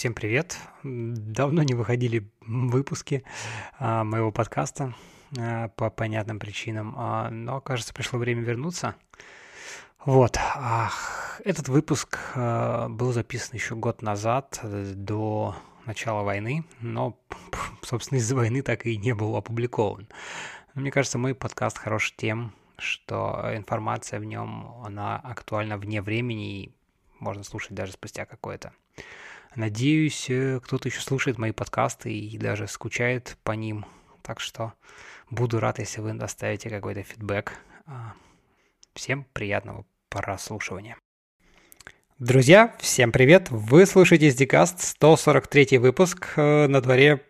Всем привет! Давно не выходили выпуски а, моего подкаста а, по понятным причинам, а, но, кажется, пришло время вернуться. Вот, этот выпуск был записан еще год назад, до начала войны, но, собственно, из-за войны так и не был опубликован. Мне кажется, мой подкаст хорош тем, что информация в нем, она актуальна вне времени и можно слушать даже спустя какое-то Надеюсь, э, кто-то еще слушает мои подкасты и даже скучает по ним. Так что буду рад, если вы оставите какой-то фидбэк. А, всем приятного прослушивания. Друзья, всем привет! Вы слушаете SDCast, 143 выпуск э, на дворе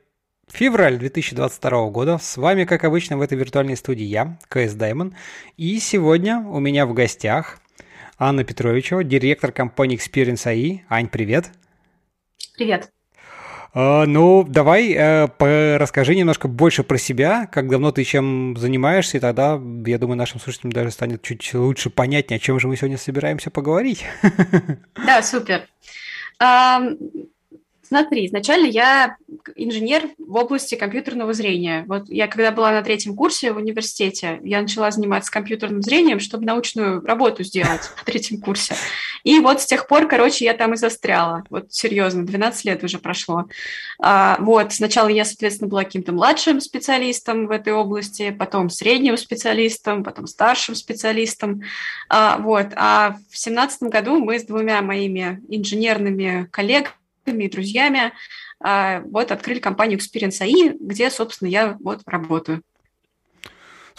февраль 2022 года. С вами, как обычно, в этой виртуальной студии я, КС Даймон. И сегодня у меня в гостях Анна Петровичева, директор компании Experience AI. Ань, привет! Привет. Uh, ну, давай uh, расскажи немножко больше про себя, как давно ты чем занимаешься, и тогда, я думаю, нашим слушателям даже станет чуть лучше понятнее, о чем же мы сегодня собираемся поговорить. Да, супер. Смотри, изначально я инженер в области компьютерного зрения. Вот я когда была на третьем курсе в университете, я начала заниматься компьютерным зрением, чтобы научную работу сделать на третьем курсе. И вот с тех пор, короче, я там и застряла. Вот серьезно, 12 лет уже прошло. А, вот, сначала я, соответственно, была каким-то младшим специалистом в этой области, потом средним специалистом, потом старшим специалистом. А, вот, а в семнадцатом году мы с двумя моими инженерными коллегами и друзьями, а, вот открыли компанию Experience AI, где, собственно, я вот работаю.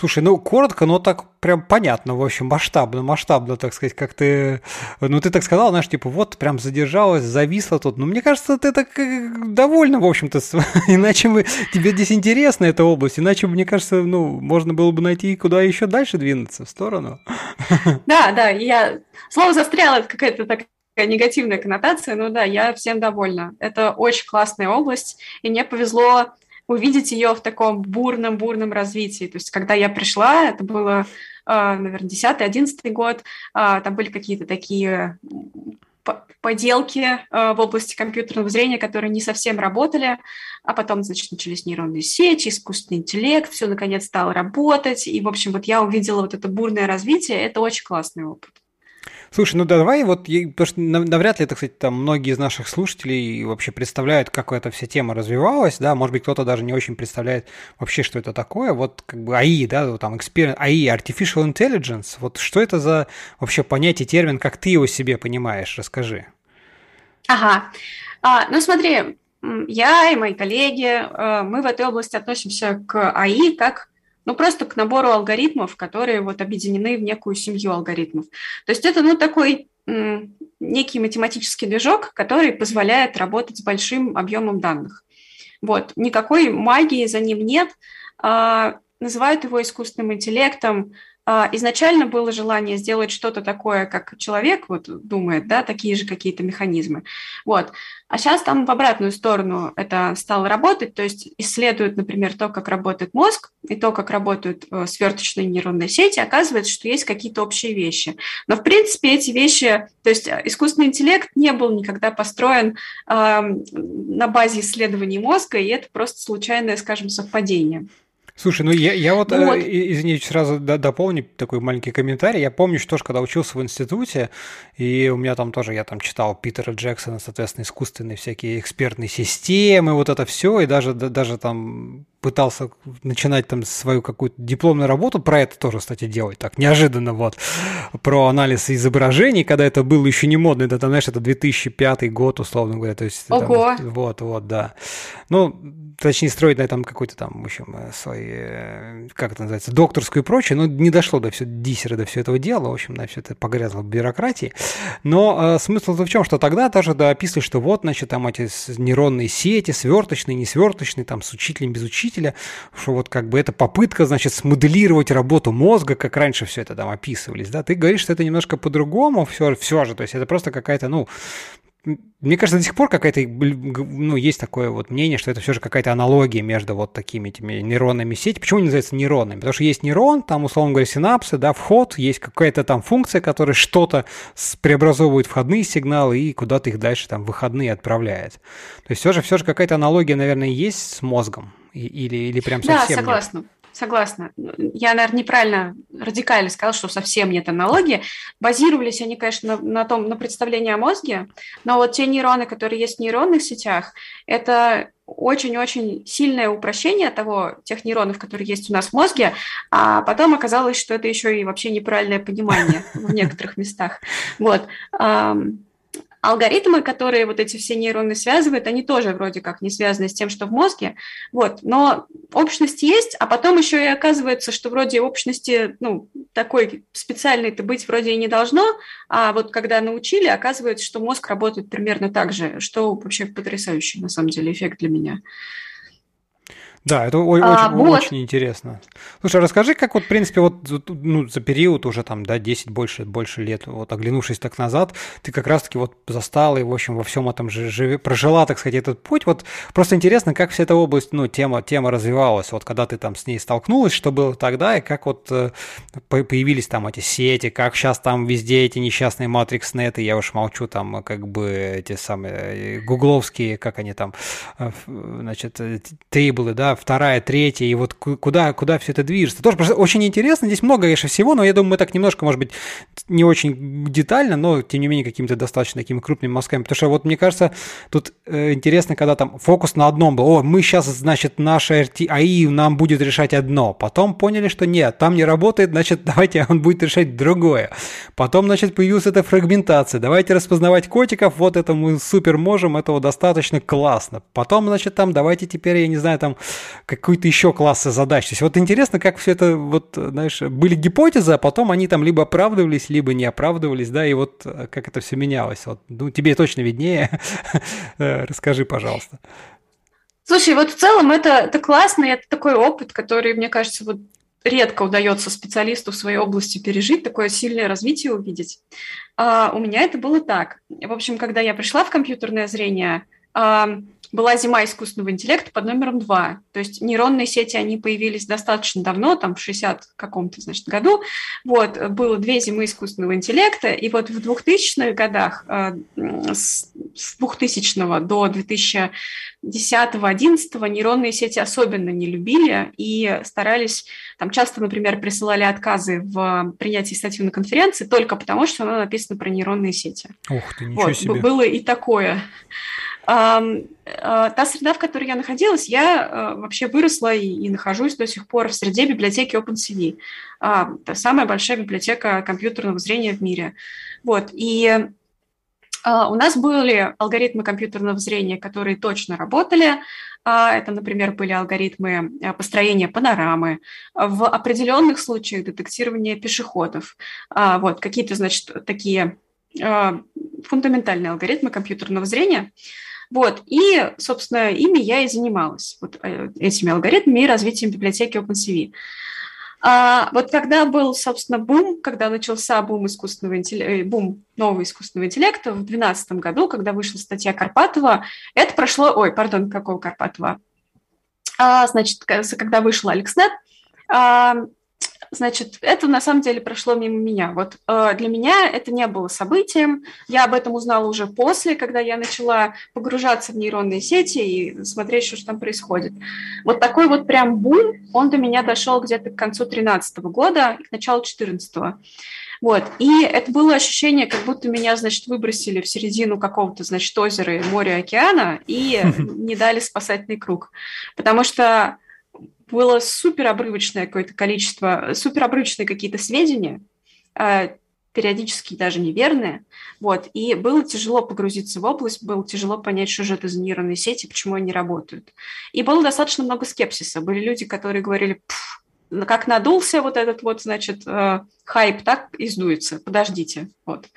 Слушай, ну коротко, но так прям понятно, в общем, масштабно, масштабно, так сказать, как ты, ну ты так сказал, знаешь, типа вот прям задержалась, зависла тут, ну мне кажется, ты так э, довольна, в общем-то, иначе бы тебе здесь интересна эта область, иначе, мне кажется, ну можно было бы найти куда еще дальше двинуться в сторону. Да, да, я слово застряло, это какая-то такая негативная коннотация, но да, я всем довольна. Это очень классная область, и мне повезло увидеть ее в таком бурном-бурном развитии. То есть, когда я пришла, это было, а, наверное, 10-11 год, а, там были какие-то такие поделки а, в области компьютерного зрения, которые не совсем работали, а потом, значит, начались нейронные сети, искусственный интеллект, все наконец стало работать, и, в общем, вот я увидела вот это бурное развитие, это очень классный опыт. Слушай, ну давай вот, потому что навряд ли, так сказать, там многие из наших слушателей вообще представляют, как эта вся тема развивалась, да, может быть, кто-то даже не очень представляет вообще, что это такое, вот как бы АИ, да, там experience, АИ, Artificial Intelligence, вот что это за вообще понятие, термин, как ты его себе понимаешь, расскажи. Ага, а, ну смотри, я и мои коллеги, э, мы в этой области относимся к АИ как ну, просто к набору алгоритмов, которые вот объединены в некую семью алгоритмов. То есть это, ну, такой некий математический движок, который позволяет работать с большим объемом данных. Вот, никакой магии за ним нет. А, называют его искусственным интеллектом, изначально было желание сделать что-то такое, как человек вот думает, да, такие же какие-то механизмы. Вот. А сейчас там в обратную сторону это стало работать, то есть исследуют, например, то, как работает мозг и то, как работают э, сверточные нейронные сети, оказывается, что есть какие-то общие вещи. Но, в принципе, эти вещи, то есть э, искусственный интеллект не был никогда построен э, на базе исследований мозга, и это просто случайное, скажем, совпадение. Слушай, ну я, я вот, э, вот. Извините, сразу дополню такой маленький комментарий. Я помню, что тоже, когда учился в институте, и у меня там тоже, я там читал Питера Джексона, соответственно, искусственные всякие экспертные системы, вот это все, и даже, даже там пытался начинать там свою какую-то дипломную работу, про это тоже, кстати, делать так неожиданно, вот, про анализ изображений, когда это было еще не модно, это, знаешь, это 2005 год, условно говоря, то есть... Ого! Там, вот, вот, да. Ну, точнее, строить на этом какой-то там, в общем, э, свой, э, как это называется, докторскую и прочее, но не дошло до все, диссера до всего этого дела, в общем, да, все это погрязло в бюрократии. Но э, смысл в чем, что тогда тоже да, описывали, что вот, значит, там эти нейронные сети, сверточные, не сверточные, там с учителем, без учителя, что вот как бы это попытка, значит, смоделировать работу мозга, как раньше все это там описывались, да, ты говоришь, что это немножко по-другому все, все же, то есть это просто какая-то, ну, мне кажется, до сих пор какая-то, ну, есть такое вот мнение, что это все же какая-то аналогия между вот такими этими нейронными сетями. Почему они называются нейронами? Потому что есть нейрон, там, условно говоря, синапсы, да, вход, есть какая-то там функция, которая что-то преобразовывает входные сигналы и куда-то их дальше там выходные отправляет. То есть все же, все же какая-то аналогия, наверное, есть с мозгом? Или, или прям совсем Да, согласна. Нет? согласна. Я, наверное, неправильно радикально сказала, что совсем нет аналогии. Базировались они, конечно, на, на том, на представлении о мозге, но вот те нейроны, которые есть в нейронных сетях, это очень-очень сильное упрощение того, тех нейронов, которые есть у нас в мозге, а потом оказалось, что это еще и вообще неправильное понимание в некоторых местах. Вот. Алгоритмы, которые вот эти все нейроны связывают, они тоже вроде как не связаны с тем, что в мозге, вот, но общность есть, а потом еще и оказывается, что вроде общности, ну, такой специальной-то быть вроде и не должно, а вот когда научили, оказывается, что мозг работает примерно так же, что вообще потрясающий, на самом деле, эффект для меня. Да, это очень, а, вот. очень интересно. Слушай, а расскажи, как вот, в принципе, вот ну, за период уже там, да, 10 больше, больше лет, вот оглянувшись так назад, ты как раз-таки вот застала и, в общем, во всем этом же живи, прожила, так сказать, этот путь. Вот просто интересно, как вся эта область, ну, тема, тема развивалась, вот когда ты там с ней столкнулась, что было тогда, и как вот э, появились там эти сети, как сейчас там везде эти несчастные матрикс-неты, я уж молчу, там как бы эти самые э, гугловские, как они там, э, значит, тейблы, да, вторая, третья, и вот куда, куда все это движется. Тоже очень интересно, здесь много, конечно, всего, но я думаю, мы так немножко, может быть, не очень детально, но, тем не менее, какими-то достаточно такими крупными мазками, потому что вот, мне кажется, тут э, интересно, когда там фокус на одном был, о, мы сейчас, значит, наша АИ нам будет решать одно, потом поняли, что нет, там не работает, значит, давайте он будет решать другое. Потом, значит, появилась эта фрагментация, давайте распознавать котиков, вот это мы супер можем, этого достаточно классно. Потом, значит, там давайте теперь, я не знаю, там какой-то еще классы задач. То есть вот интересно, как все это, вот, знаешь, были гипотезы, а потом они там либо оправдывались, либо не оправдывались, да, и вот э, как это все менялось. Вот, ну, тебе точно виднее. Э, расскажи, пожалуйста. Слушай, вот в целом это, это классно, это такой опыт, который, мне кажется, вот редко удается специалисту в своей области пережить, такое сильное развитие увидеть. А у меня это было так. В общем, когда я пришла в компьютерное зрение, была зима искусственного интеллекта под номером два. То есть нейронные сети, они появились достаточно давно, там в 60 каком-то, значит, году. Вот, было две зимы искусственного интеллекта, и вот в 2000-х годах, э, с 2000 до 2010-2011 нейронные сети особенно не любили и старались, там часто, например, присылали отказы в принятии статьи на конференции только потому, что она написана про нейронные сети. Ух ты, ничего вот, себе. Было и такое. Э, та среда, в которой я находилась, я э, вообще выросла и, и нахожусь до сих пор в среде библиотеки OpenCV. Это самая большая библиотека компьютерного зрения в мире. Вот. И э, у нас были алгоритмы компьютерного зрения, которые точно работали. А, это, например, были алгоритмы построения панорамы, в определенных случаях детектирования пешеходов. А, вот, какие-то, значит, такие фундаментальные алгоритмы компьютерного зрения – вот, и, собственно, ими я и занималась, вот э, этими алгоритмами и развитием библиотеки OpenCV. А вот когда был, собственно, бум, когда начался бум искусственного интеллекта, э, бум нового искусственного интеллекта в 2012 году, когда вышла статья Карпатова, это прошло, ой, пардон, какого Карпатова? А, значит, когда вышел AlexNet, Значит, это на самом деле прошло мимо меня. Вот э, для меня это не было событием. Я об этом узнала уже после, когда я начала погружаться в нейронные сети и смотреть, что же там происходит. Вот такой вот прям бум, он до меня дошел где-то к концу 2013 года к началу 2014 вот. И это было ощущение, как будто меня, значит, выбросили в середину какого-то, значит, озера, моря, океана и не дали спасательный круг. Потому что было супер обрывочное какое-то количество, супер обрывочные какие-то сведения, а, периодически даже неверные, вот, и было тяжело погрузиться в область, было тяжело понять, что же это за нейронные сети, почему они работают. И было достаточно много скепсиса. Были люди, которые говорили, как надулся вот этот вот, значит, э, хайп, так и сдуется, подождите. Вот.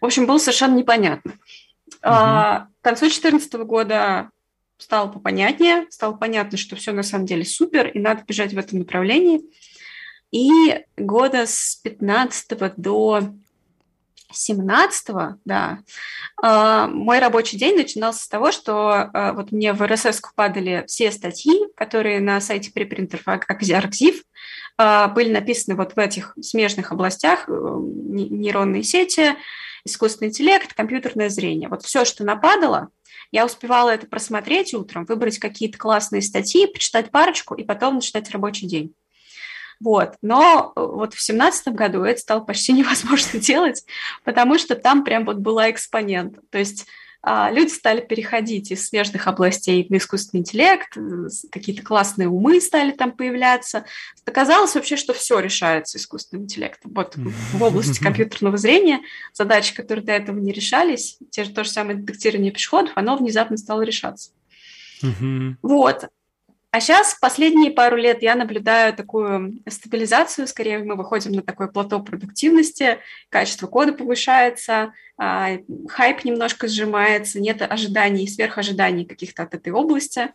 В общем, было совершенно непонятно. Угу. К концу 2014 года стало попонятнее, стало понятно, что все на самом деле супер, и надо бежать в этом направлении. И года с 15 до 17 да, э, мой рабочий день начинался с того, что э, вот мне в RSS падали все статьи, которые на сайте препринтеров Аркзив э, были написаны вот в этих смежных областях, нейронные сети, искусственный интеллект, компьютерное зрение. Вот все, что нападало, я успевала это просмотреть утром, выбрать какие-то классные статьи, почитать парочку и потом начинать рабочий день. Вот. Но э, вот в семнадцатом году это стало почти невозможно делать, потому что там прям вот была экспонент. То есть люди стали переходить из смежных областей в искусственный интеллект, э, какие-то классные умы стали там появляться. Оказалось вообще, что все решается искусственным интеллектом. Вот в области компьютерного зрения задачи, которые до этого не решались, те же то же самое детектирование пешеходов, оно внезапно стало решаться. Вот. А сейчас последние пару лет я наблюдаю такую стабилизацию, скорее мы выходим на такое плато продуктивности, качество кода повышается, а, хайп немножко сжимается, нет ожиданий, сверхожиданий каких-то от этой области,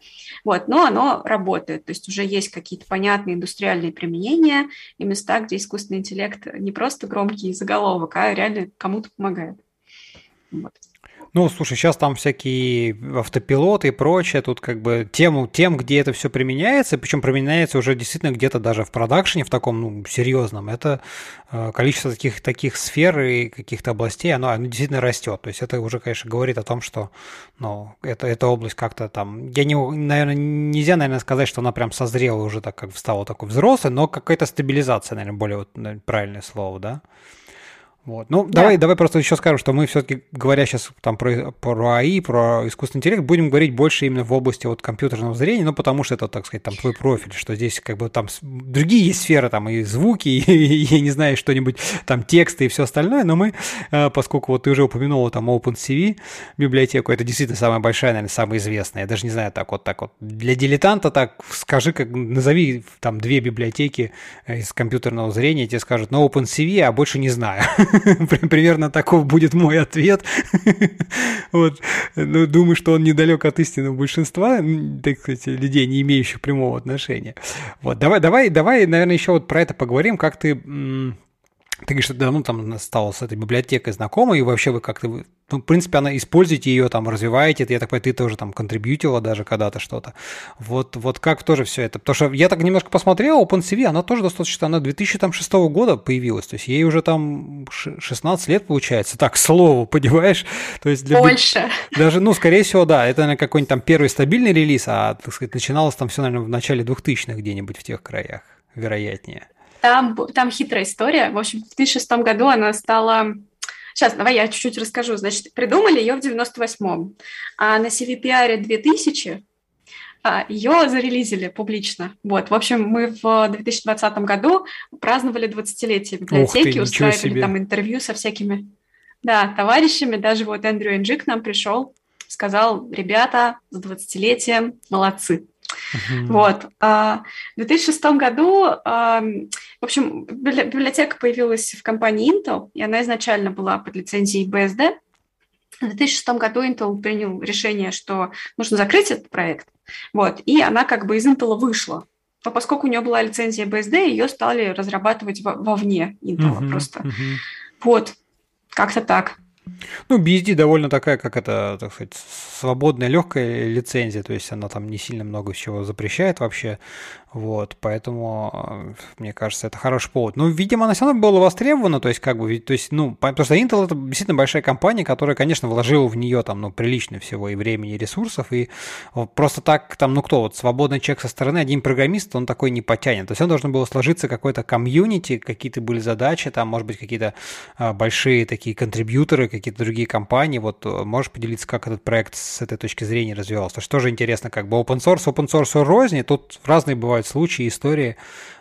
вот, но оно работает, то есть уже есть какие-то понятные индустриальные применения и места, где искусственный интеллект не просто громкий заголовок, а реально кому-то помогает. Вот. Ну, слушай, сейчас там всякие автопилоты и прочее, тут как бы тему, тем, где это все применяется, причем применяется уже действительно где-то даже в продакшене, в таком, ну, серьезном, это э, количество таких, таких сфер и каких-то областей, оно, оно действительно растет. То есть это уже, конечно, говорит о том, что, ну, это, эта область как-то там, я не, наверное, нельзя, наверное, сказать, что она прям созрела уже так, как стала такой взрослой, но какая-то стабилизация, наверное, более вот, правильное слово, да? Вот. Ну, да. давай, давай просто еще скажем, что мы все-таки, говоря сейчас там про, про АИ, про искусственный интеллект, будем говорить больше именно в области вот компьютерного зрения, ну, потому что это, так сказать, там твой профиль, что здесь как бы там другие есть сферы, там и звуки, и, и, не знаю, что-нибудь, там тексты и все остальное, но мы, э, поскольку вот ты уже упомянул там OpenCV библиотеку, это действительно самая большая, наверное, самая известная, я даже не знаю, так вот, так вот, для дилетанта так скажи, как назови там две библиотеки э, из компьютерного зрения, тебе скажут, ну, OpenCV, а больше не знаю. Примерно таков будет мой ответ. вот. Ну, думаю, что он недалек от истины большинства, так сказать, людей, не имеющих прямого отношения. Вот, давай, давай, давай, наверное, еще вот про это поговорим, как ты ты говоришь, что давно там стала с этой библиотекой знакома, и вообще вы как-то, ну, в принципе, она используете ее, там, развиваете, я так понимаю, ты тоже там контрибьютила даже когда-то что-то. Вот, вот как тоже все это? Потому что я так немножко посмотрел, OpenCV, она тоже достаточно, она 2006 года появилась, то есть ей уже там 16 лет получается, так, слову, понимаешь? То есть для Больше. Даже, ну, скорее всего, да, это, наверное, какой-нибудь там первый стабильный релиз, а, так сказать, начиналось там все, наверное, в начале 2000-х где-нибудь в тех краях, вероятнее. Там, там хитрая история. В общем, в 2006 году она стала... Сейчас, давай я чуть-чуть расскажу. Значит, придумали ее в 98-м, а на CVPR 2000 а, ее зарелизили публично. Вот, в общем, мы в 2020 году праздновали 20-летие библиотеки, ты, устраивали себе. там интервью со всякими да, товарищами. Даже вот Эндрю Энджи к нам пришел, сказал, ребята, с 20-летием молодцы. Uh-huh. Вот. А, в 2006 году, в общем, библиотека появилась в компании Intel, и она изначально была под лицензией BSD. В 2006 году Intel принял решение, что нужно закрыть этот проект, вот, и она как бы из Intel вышла. Но поскольку у нее была лицензия BSD, ее стали разрабатывать вовне Intel uh-huh, просто. Uh-huh. Вот, как-то так. Ну, BSD довольно такая, как это, так сказать, свободная, легкая лицензия, то есть она там не сильно много чего запрещает вообще. Вот, поэтому, э, мне кажется, это хороший повод. Ну, видимо, она все равно была востребована, то есть, как бы, то есть, ну, потому что Intel это действительно большая компания, которая, конечно, вложила в нее там, ну, прилично всего и времени, и ресурсов, и просто так, там, ну, кто, вот свободный человек со стороны, один программист, он такой не потянет. То есть, он должен был сложиться какой-то комьюнити, какие-то были задачи, там, может быть, какие-то а, большие такие контрибьюторы, какие-то другие компании. Вот, э, можешь поделиться, как этот проект с этой точки зрения развивался? Что тоже интересно, как бы open source, open source розни, тут разные бывают бывают случаи, истории.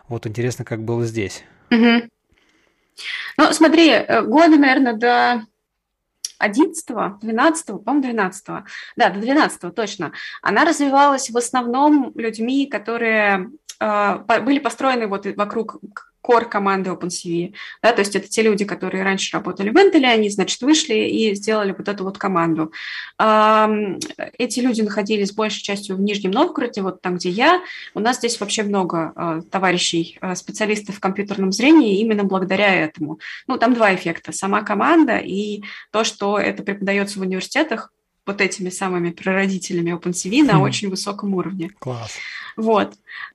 Вот интересно, как было здесь. Угу. Ну, смотри, э, годы, наверное, до 11 12 по-моему, 12 да, до 12 точно, она развивалась в основном людьми, которые э, были построены вот вокруг core команды OpenCV. Да, то есть это те люди, которые раньше работали в Intel, они, значит, вышли и сделали вот эту вот команду. Эти люди находились большей частью в Нижнем Новгороде, вот там, где я. У нас здесь вообще много а, товарищей, а, специалистов в компьютерном зрении именно благодаря этому. Ну, там два эффекта. Сама команда и то, что это преподается в университетах, вот этими самыми прародителями OpenCV на хм. очень высоком уровне. Класс. Вот.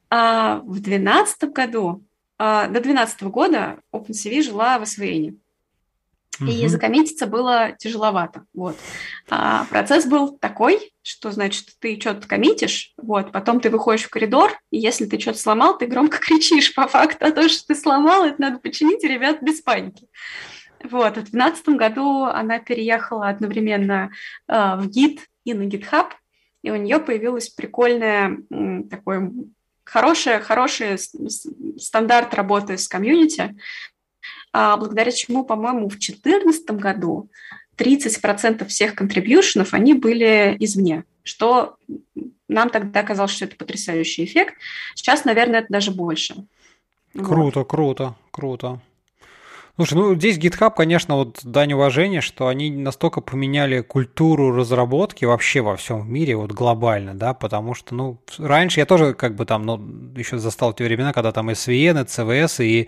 А в 2012 году до 2012 года OpenCV жила в освоении. Угу. И закоммититься было тяжеловато. Вот. А процесс был такой, что, значит, ты что-то коммитишь, вот, потом ты выходишь в коридор, и если ты что-то сломал, ты громко кричишь по факту, а то, что ты сломал, это надо починить, и ребят без паники. Вот, в 2012 году она переехала одновременно э, в Git и на GitHub, и у нее появилось прикольное такое хороший, хороший стандарт работы с комьюнити, а, благодаря чему, по-моему, в 2014 году 30% всех контрибьюшенов, они были извне, что нам тогда казалось, что это потрясающий эффект. Сейчас, наверное, это даже больше. Круто, вот. круто, круто. Слушай, ну здесь GitHub, конечно, вот дань уважения, что они настолько поменяли культуру разработки вообще во всем мире, вот глобально, да, потому что, ну, раньше я тоже как бы там, ну, еще застал те времена, когда там SVN, CVS и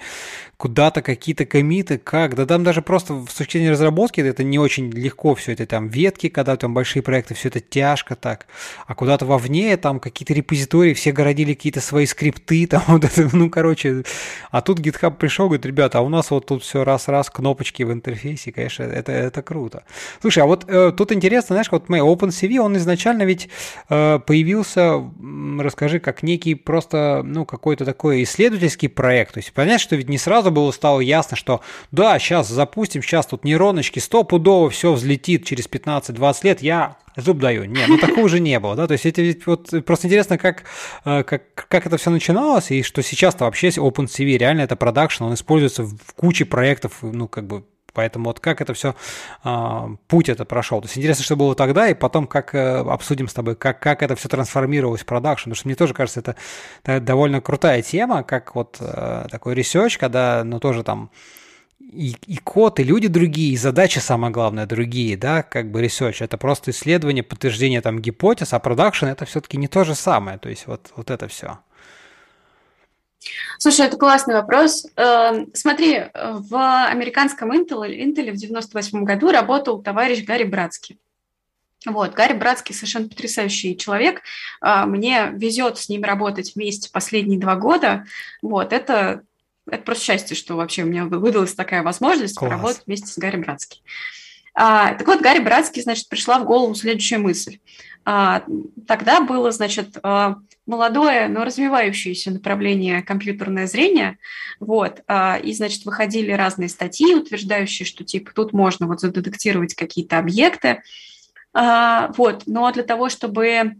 куда-то какие-то комиты, как, да там даже просто в точки разработки это не очень легко все это, там ветки, когда там большие проекты, все это тяжко так, а куда-то вовне там какие-то репозитории, все городили какие-то свои скрипты, там вот это, ну, короче, а тут GitHub пришел, говорит, ребята, а у нас вот тут все раз-раз кнопочки в интерфейсе, конечно, это, это круто. Слушай, а вот э, тут интересно, знаешь, вот мы OpenCV, он изначально ведь э, появился, расскажи, как некий просто, ну, какой-то такой исследовательский проект. То есть понятно, что ведь не сразу было стало ясно, что да, сейчас запустим, сейчас тут нейроночки, стопудово все взлетит через 15-20 лет, я зуб даю. Не, ну такого уже не было, да, то есть это вот просто интересно, как, э, как, как это все начиналось, и что сейчас-то вообще OpenCV, реально это продакшн, он используется в куче проектов, ну, как бы Поэтому вот как это все, а, путь это прошел. То есть интересно, что было тогда, и потом как э, обсудим с тобой, как, как это все трансформировалось в продакшн. Потому что мне тоже кажется, это, это довольно крутая тема, как вот э, такой research, когда, ну, тоже там и, и код, и люди другие, и задачи, самое главное, другие, да, как бы research. Это просто исследование, подтверждение там гипотез, а продакшн это все-таки не то же самое. То есть вот, вот это все. Слушай, это классный вопрос. Эм, смотри, в американском Intel, Intel в 98 году работал товарищ Гарри Братский. Вот, Гарри Братский совершенно потрясающий человек. А, мне везет с ним работать вместе последние два года. Вот, это это просто счастье, что вообще у меня выдалась такая возможность Класс. поработать вместе с Гарри Братски. А, так вот, Гарри Братский, значит, пришла в голову следующая мысль. А, тогда было, значит, а, молодое, но развивающееся направление компьютерное зрение, вот, а, и, значит, выходили разные статьи, утверждающие, что, типа, тут можно вот задетектировать какие-то объекты, а, вот, но для того, чтобы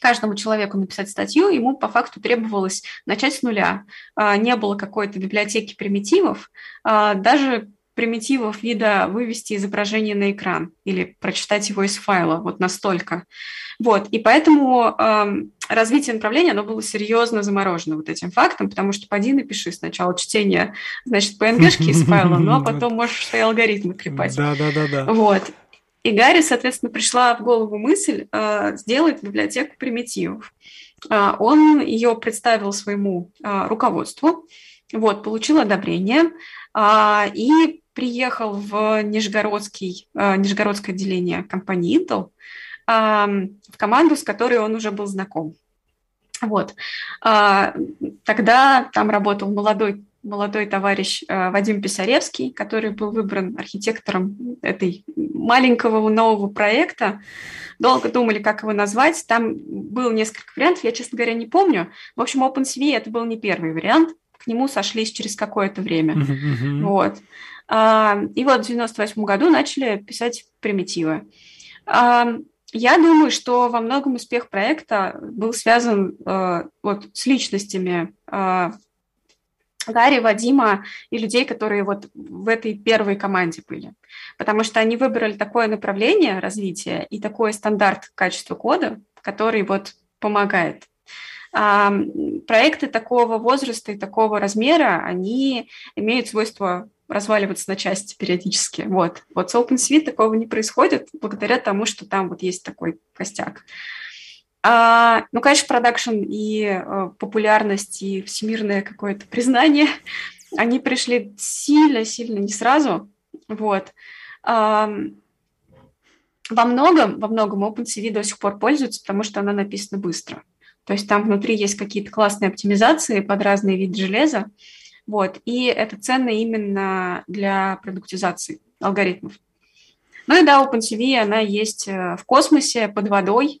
каждому человеку написать статью, ему по факту требовалось начать с нуля. А, не было какой-то библиотеки примитивов, а, даже примитивов вида вывести изображение на экран или прочитать его из файла, вот настолько. Вот, и поэтому э, развитие направления, оно было серьезно заморожено вот этим фактом, потому что поди напиши сначала чтение, значит, PNG-шки из файла, ну а потом можешь свои алгоритмы клепать. Да-да-да. Вот. И Гарри, соответственно, пришла в голову мысль э, сделать библиотеку примитивов. Э, он ее представил своему э, руководству, вот, получил одобрение э, и приехал в Нижегородский, э, Нижегородское отделение компании Intel, э, в команду, с которой он уже был знаком. Вот. Э, тогда там работал молодой молодой товарищ э, Вадим Писаревский, который был выбран архитектором этой маленького нового проекта. Долго думали, как его назвать. Там было несколько вариантов, я, честно говоря, не помню. В общем, OpenCV это был не первый вариант. К нему сошлись через какое-то время. Uh-huh. Вот. А, и вот в 98 году начали писать примитивы. А, я думаю, что во многом успех проекта был связан э, вот с личностями Гарри, Вадима и людей, которые вот в этой первой команде были. Потому что они выбрали такое направление развития и такой стандарт качества кода, который вот помогает. проекты такого возраста и такого размера, они имеют свойство разваливаться на части периодически. Вот. Вот с OpenSuite такого не происходит благодаря тому, что там вот есть такой костяк. А, ну, конечно, продакшн и э, популярность, и всемирное какое-то признание, они пришли сильно-сильно не сразу. Вот. А, во многом, во многом OpenCV до сих пор пользуется, потому что она написана быстро. То есть там внутри есть какие-то классные оптимизации под разные виды железа. Вот. И это ценно именно для продуктизации алгоритмов. Ну и да, OpenCV, она есть э, в космосе, под водой,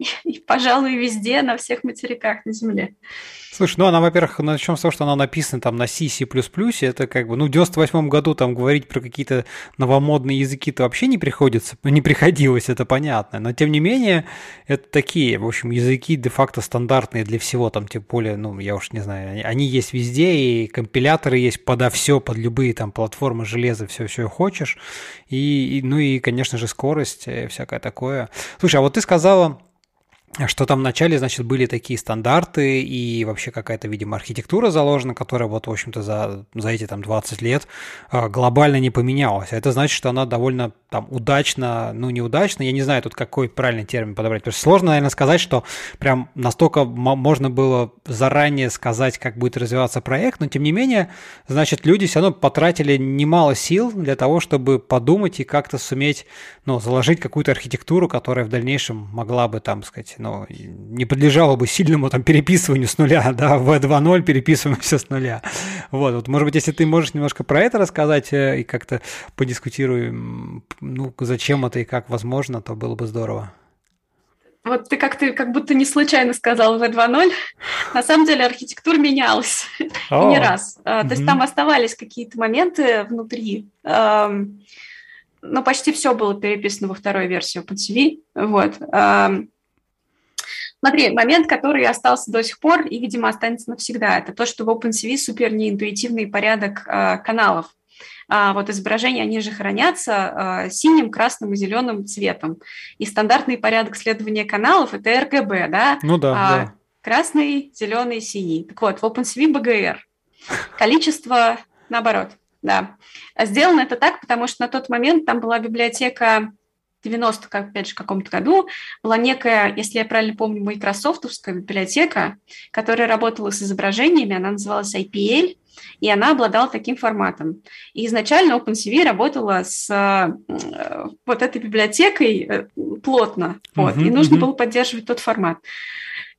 и, пожалуй, везде, на всех материках на Земле. Слушай, ну она, во-первых, начнем с того, что она написана там на C, C++, это как бы, ну, в 98 году там говорить про какие-то новомодные языки-то вообще не приходится, не приходилось, это понятно, но тем не менее, это такие, в общем, языки де-факто стандартные для всего, там, тем более, ну, я уж не знаю, они есть везде, и компиляторы есть подо все, под любые там платформы железа, все, все хочешь, и, и, ну и, конечно же, скорость, э, всякое такое. Слушай, а вот ты сказала, что там вначале, значит, были такие стандарты и вообще какая-то, видимо, архитектура заложена, которая вот, в общем-то, за, за эти там 20 лет а, глобально не поменялась. Это значит, что она довольно там удачно, ну, неудачно, я не знаю тут какой правильный термин подобрать, потому сложно, наверное, сказать, что прям настолько можно было заранее сказать, как будет развиваться проект, но тем не менее, значит, люди все равно потратили немало сил для того, чтобы подумать и как-то суметь, ну, заложить какую-то архитектуру, которая в дальнейшем могла бы, там, сказать, ну, не подлежало бы сильному там переписыванию с нуля, да, в 2.0 переписываем все с нуля. Вот, вот, может быть, если ты можешь немножко про это рассказать э, и как-то подискутируем, ну, зачем это и как возможно, то было бы здорово. Вот ты как ты как будто не случайно сказал в 2.0. На самом деле архитектура менялась oh. не раз. Mm-hmm. То есть там оставались какие-то моменты внутри. Но почти все было переписано во второй версии OpenCV. Вот. Смотри, момент, который остался до сих пор и, видимо, останется навсегда, это то, что в OpenCV супер неинтуитивный порядок э, каналов. А, вот изображения, они же хранятся э, синим, красным и зеленым цветом. И стандартный порядок следования каналов – это RGB, да? Ну да, а, да. Красный, зеленый, синий. Так вот, в OpenCV BGR. Количество наоборот, да. Сделано это так, потому что на тот момент там была библиотека 90, как, опять же, каком-то году была некая, если я правильно помню, майкрософтовская библиотека, которая работала с изображениями, она называлась IPL, и она обладала таким форматом. И изначально OpenCV работала с э, вот этой библиотекой э, плотно, вот, uh-huh, и нужно uh-huh. было поддерживать тот формат.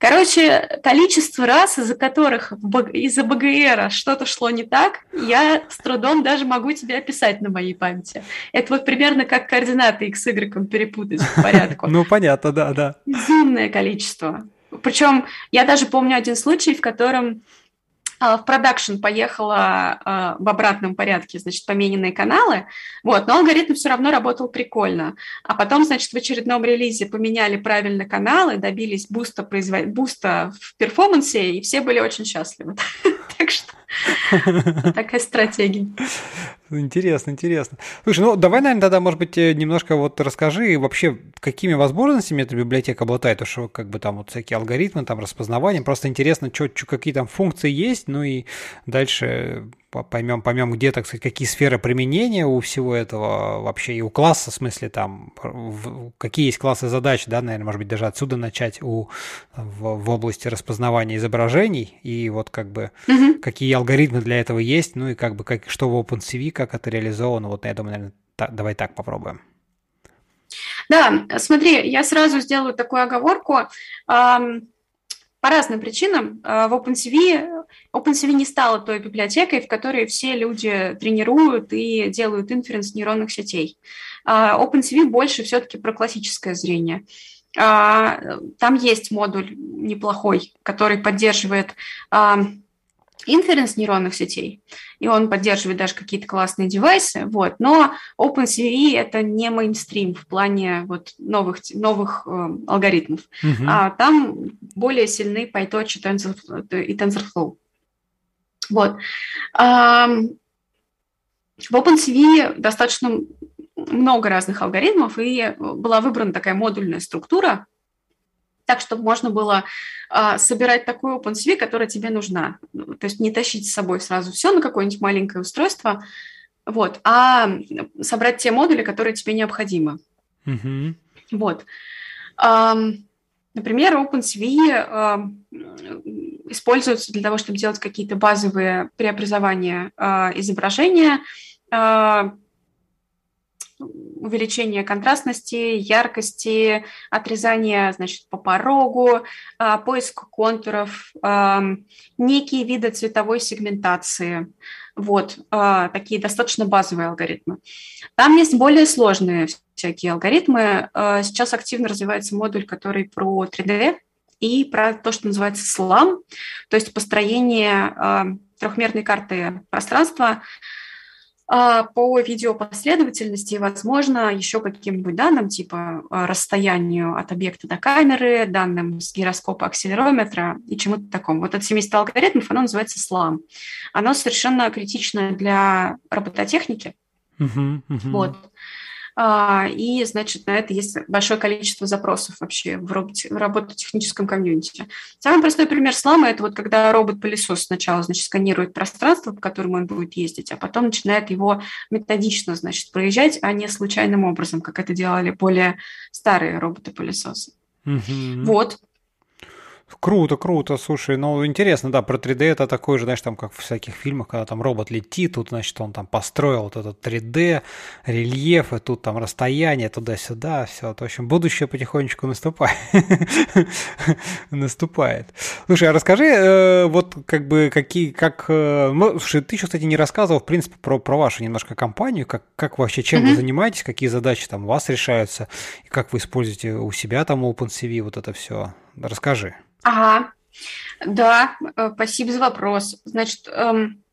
Короче, количество раз, из-за которых из-за БГР что-то шло не так, я с трудом даже могу тебе описать на моей памяти. Это вот примерно как координаты x, y перепутать в порядку. Ну, понятно, да, да. Безумное количество. Причем я даже помню один случай, в котором а, в продакшн поехала а, в обратном порядке, значит, помененные каналы, вот, но алгоритм все равно работал прикольно. А потом, значит, в очередном релизе поменяли правильно каналы, добились буста, производ... буста в перформансе, и все были очень счастливы. Так что такая стратегия. Интересно, интересно. Слушай, ну давай, наверное, тогда, может быть, э, немножко вот расскажи вообще, какими возможностями эта библиотека обладает, то что как бы там вот всякие алгоритмы, там распознавание, просто интересно, что, какие там функции есть, ну и дальше поймем, поймем, где, так сказать, какие сферы применения у всего этого вообще, и у класса, в смысле, там, в, какие есть классы задач, да, наверное, может быть, даже отсюда начать у, в, в области распознавания изображений, и вот как бы угу. какие алгоритмы для этого есть, ну и как бы как, что в OpenCV, как это реализовано, вот я думаю, наверное, так, давай так попробуем. Да, смотри, я сразу сделаю такую оговорку. По разным причинам в OpenCV OpenCV не стала той библиотекой, в которой все люди тренируют и делают инференс нейронных сетей. OpenCV больше все-таки про классическое зрение. Там есть модуль неплохой, который поддерживает инференс нейронных сетей, и он поддерживает даже какие-то классные девайсы, вот, но OpenCV – это не мейнстрим в плане вот новых, новых э, алгоритмов, uh-huh. а там более сильны PyTorch и, Tensor, и TensorFlow. Вот. А, в OpenCV достаточно много разных алгоритмов, и была выбрана такая модульная структура, так, чтобы можно было э, собирать такую OpenCV, которая тебе нужна. То есть не тащить с собой сразу все на какое-нибудь маленькое устройство, вот, а собрать те модули, которые тебе необходимы. Mm-hmm. Вот. Um, например, OpenCV uh, используется для того, чтобы делать какие-то базовые преобразования uh, изображения, uh, увеличение контрастности, яркости, отрезание, значит, по порогу, а, поиск контуров, а, некие виды цветовой сегментации. Вот, а, такие достаточно базовые алгоритмы. Там есть более сложные всякие алгоритмы. Сейчас активно развивается модуль, который про 3D и про то, что называется SLAM, то есть построение трехмерной карты пространства по видеопоследовательности, возможно, еще каким-нибудь данным, типа а, расстоянию от объекта до камеры, данным с гироскопа акселерометра и чему-то такому. Вот это семейство алгоритмов, оно называется SLAM. Оно совершенно критично для робототехники. Uh-huh, uh-huh. Вот. А, и, значит, на это есть большое количество запросов вообще в, роботе, в робототехническом комьюнити. Самый простой пример слама – это вот когда робот-пылесос сначала, значит, сканирует пространство, по которому он будет ездить, а потом начинает его методично, значит, проезжать, а не случайным образом, как это делали более старые роботы-пылесосы. Угу. Вот. Круто, круто, слушай, ну интересно, да, про 3D это такой же, знаешь, там как в всяких фильмах, когда там робот летит, тут, значит, он там построил вот этот 3D, рельеф, и тут там расстояние туда-сюда, все, в общем, будущее потихонечку наступает. наступает. Слушай, а расскажи, э, вот как бы какие, как, э, ну, слушай, ты еще, кстати, не рассказывал, в принципе, про, про вашу немножко компанию, как, как вообще, чем вы занимаетесь, какие задачи там у вас решаются, и как вы используете у себя там OpenCV, вот это все. Расскажи. Ага, да, э, спасибо за вопрос. Значит, эм,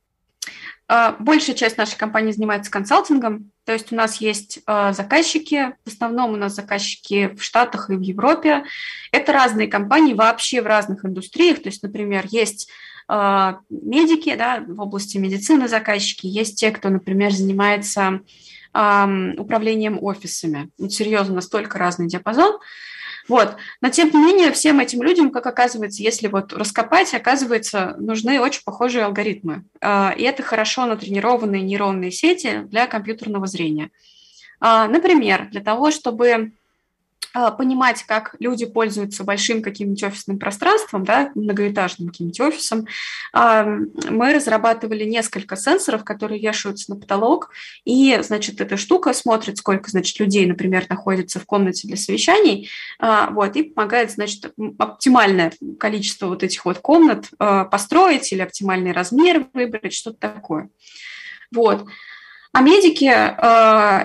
э, большая часть нашей компании занимается консалтингом, то есть у нас есть э, заказчики, в основном у нас заказчики в Штатах и в Европе. Это разные компании вообще в разных индустриях, то есть, например, есть медики да, в области медицины заказчики, есть те, кто, например, занимается управлением офисами. Вот серьезно, настолько разный диапазон. Вот. Но тем не менее, всем этим людям, как оказывается, если вот раскопать, оказывается, нужны очень похожие алгоритмы. А, и это хорошо натренированные нейронные сети для компьютерного зрения. А, например, для того, чтобы понимать, как люди пользуются большим каким-нибудь офисным пространством, да, многоэтажным каким-нибудь офисом, мы разрабатывали несколько сенсоров, которые вешаются на потолок, и, значит, эта штука смотрит, сколько, значит, людей, например, находится в комнате для совещаний, а, вот, и помогает, значит, оптимальное количество вот этих вот комнат построить или оптимальный размер выбрать, что-то такое. Вот. А медики,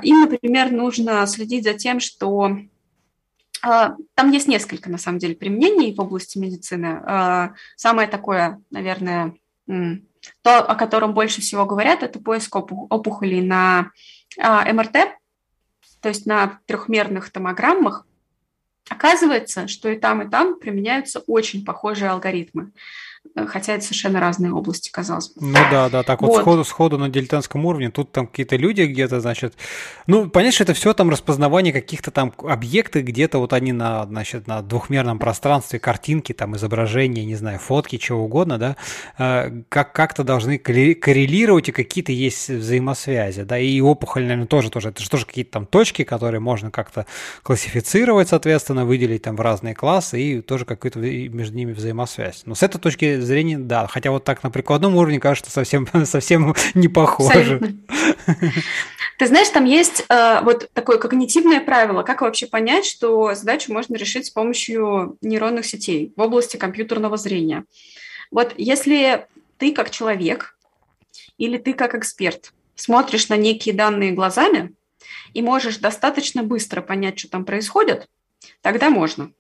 им, например, нужно следить за тем, что там есть несколько, на самом деле, применений в области медицины. А, самое такое, наверное, то, о котором больше всего говорят, это поиск опухолей на а, МРТ, то есть на трехмерных томограммах. Оказывается, что и там, и там применяются очень похожие алгоритмы хотя это совершенно разные области, казалось бы. Ну да, да, так вот, вот. Сходу, сходу на дилетантском уровне, тут там какие-то люди где-то, значит, ну, понятно, что это все там распознавание каких-то там объектов, где-то вот они на, значит, на двухмерном пространстве, картинки, там, изображения, не знаю, фотки, чего угодно, да, э, как- как-то должны коррелировать, и какие-то есть взаимосвязи, да, и опухоль, наверное, тоже, тоже, это же тоже какие-то там точки, которые можно как-то классифицировать, соответственно, выделить там в разные классы, и тоже какую-то между ними взаимосвязь. Но с этой точки зрения, да. Хотя вот так на прикладном уровне кажется совсем, совсем не похоже. Ты знаешь, там есть э, вот такое когнитивное правило, как вообще понять, что задачу можно решить с помощью нейронных сетей в области компьютерного зрения. Вот если ты как человек или ты как эксперт смотришь на некие данные глазами и можешь достаточно быстро понять, что там происходит, тогда можно.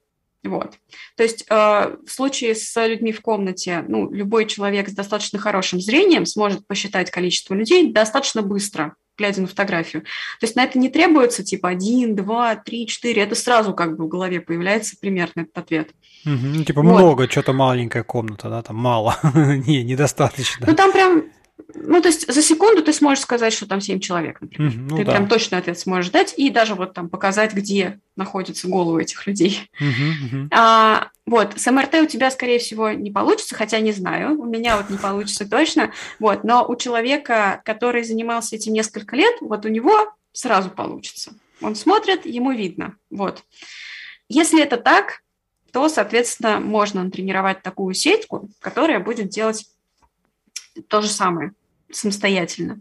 Вот. То есть э, в случае с людьми в комнате, ну, любой человек с достаточно хорошим зрением сможет посчитать количество людей достаточно быстро, глядя на фотографию. То есть на это не требуется типа один, два, три, четыре. Это сразу как бы в голове появляется примерно этот ответ. Угу. Типа вот. много, что-то маленькая комната, да, там мало. не, недостаточно. Ну, там прям Ну, то есть за секунду ты сможешь сказать, что там 7 человек, например. Mm, ну, ты да. прям точно ответ сможешь дать и даже вот там показать, где находятся головы этих людей. Mm-hmm, mm-hmm. А, вот, с МРТ у тебя, скорее всего, не получится, хотя не знаю, у меня вот не получится точно, вот, но у человека, который занимался этим несколько лет, вот у него сразу получится. Он смотрит, ему видно, вот. Если это так, то, соответственно, можно натренировать такую сетку, которая будет делать то же самое самостоятельно.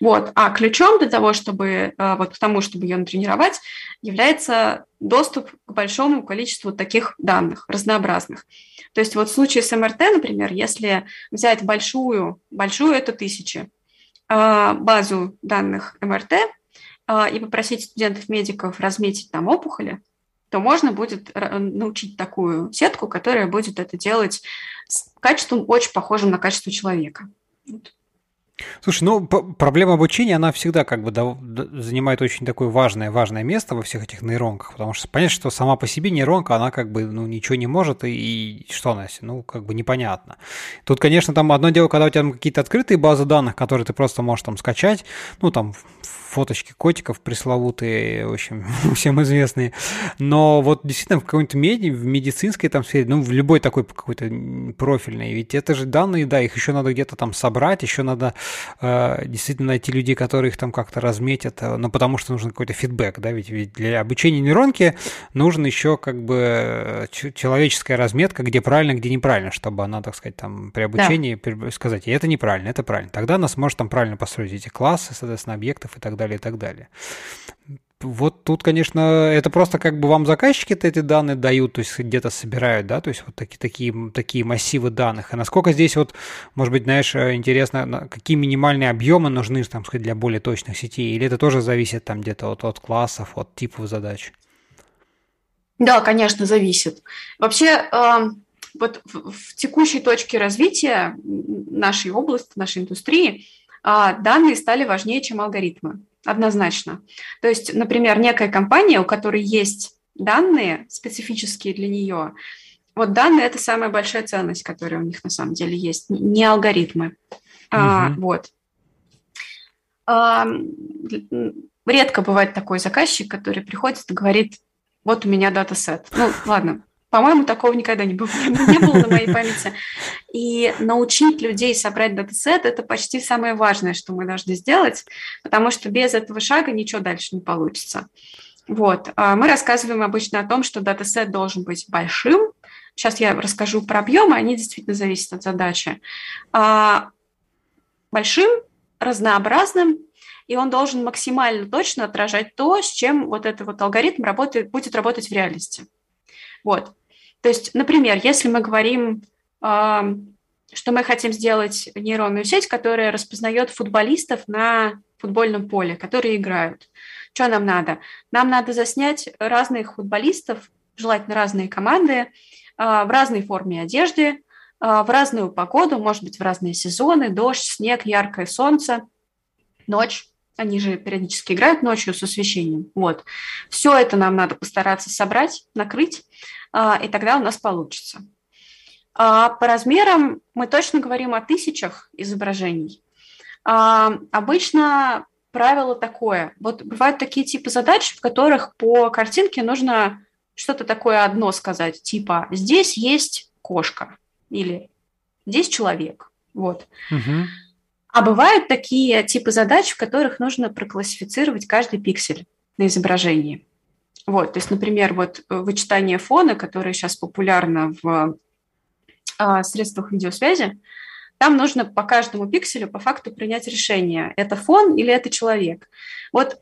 Вот. А ключом для того, чтобы э, вот к тому, чтобы ее натренировать, является доступ к большому количеству таких данных, разнообразных. То есть вот в случае с МРТ, например, если взять большую, большую это тысячи, э, базу данных МРТ э, и попросить студентов-медиков разметить там опухоли, то можно будет научить такую сетку, которая будет это делать с качеством очень похожим на качество человека. Слушай, ну проблема обучения, она всегда как бы да, занимает очень такое важное, важное место во всех этих нейронках, потому что понять, что сама по себе нейронка, она как бы ну, ничего не может, и, и что она, ну как бы непонятно. Тут, конечно, там одно дело, когда у тебя какие-то открытые базы данных, которые ты просто можешь там скачать, ну там фоточки котиков пресловутые, в общем, всем известные. Но вот действительно в какой-то меди, в медицинской там сфере, ну, в любой такой какой-то профильной, ведь это же данные, да, их еще надо где-то там собрать, еще надо э, действительно найти людей, которые их там как-то разметят, э, ну, потому что нужен какой-то фидбэк, да, ведь, ведь для обучения нейронки нужен еще как бы э, человеческая разметка, где правильно, где неправильно, чтобы она, так сказать, там при обучении да. сказать, и это неправильно, это правильно. Тогда она сможет там правильно построить эти классы, соответственно, объектов и так далее далее, и так далее. Вот тут, конечно, это просто как бы вам заказчики-то эти данные дают, то есть где-то собирают, да, то есть вот такие, такие, такие массивы данных. И насколько здесь вот, может быть, знаешь, интересно, какие минимальные объемы нужны, там, сказать, для более точных сетей, или это тоже зависит там где-то от, от классов, от типов задач? Да, конечно, зависит. Вообще, э, вот в, в текущей точке развития нашей области, нашей индустрии, э, данные стали важнее, чем алгоритмы однозначно. То есть, например, некая компания, у которой есть данные специфические для нее, вот данные – это самая большая ценность, которая у них на самом деле есть, не алгоритмы. Угу. А, вот. А, редко бывает такой заказчик, который приходит и говорит, вот у меня датасет. Ну, ладно, по-моему, такого никогда не было, не было на моей памяти. И научить людей собрать датасет – это почти самое важное, что мы должны сделать, потому что без этого шага ничего дальше не получится. Вот. А мы рассказываем обычно о том, что датасет должен быть большим. Сейчас я расскажу про объемы, они действительно зависят от задачи. А, большим, разнообразным, и он должен максимально точно отражать то, с чем вот этот вот алгоритм работает, будет работать в реальности. Вот. То есть, например, если мы говорим, что мы хотим сделать нейронную сеть, которая распознает футболистов на футбольном поле, которые играют. Что нам надо? Нам надо заснять разных футболистов, желательно разные команды, а, в разной форме одежды, а, в разную погоду, может быть, в разные сезоны, дождь, снег, яркое солнце, ночь. Они же периодически играют ночью с освещением. Вот. Все это нам надо постараться собрать, накрыть, а, и тогда у нас получится. А, по размерам мы точно говорим о тысячах изображений. А, обычно правило такое. Вот бывают такие типы задач, в которых по картинке нужно что-то такое одно сказать, типа «здесь есть кошка» или «здесь человек». Вот. Угу. А бывают такие типы задач, в которых нужно проклассифицировать каждый пиксель на изображении. Вот, то есть, например, вот э, вычитание фона, которое сейчас популярно в а, средствах видеосвязи, там нужно по каждому пикселю по факту принять решение, это фон или это человек. Вот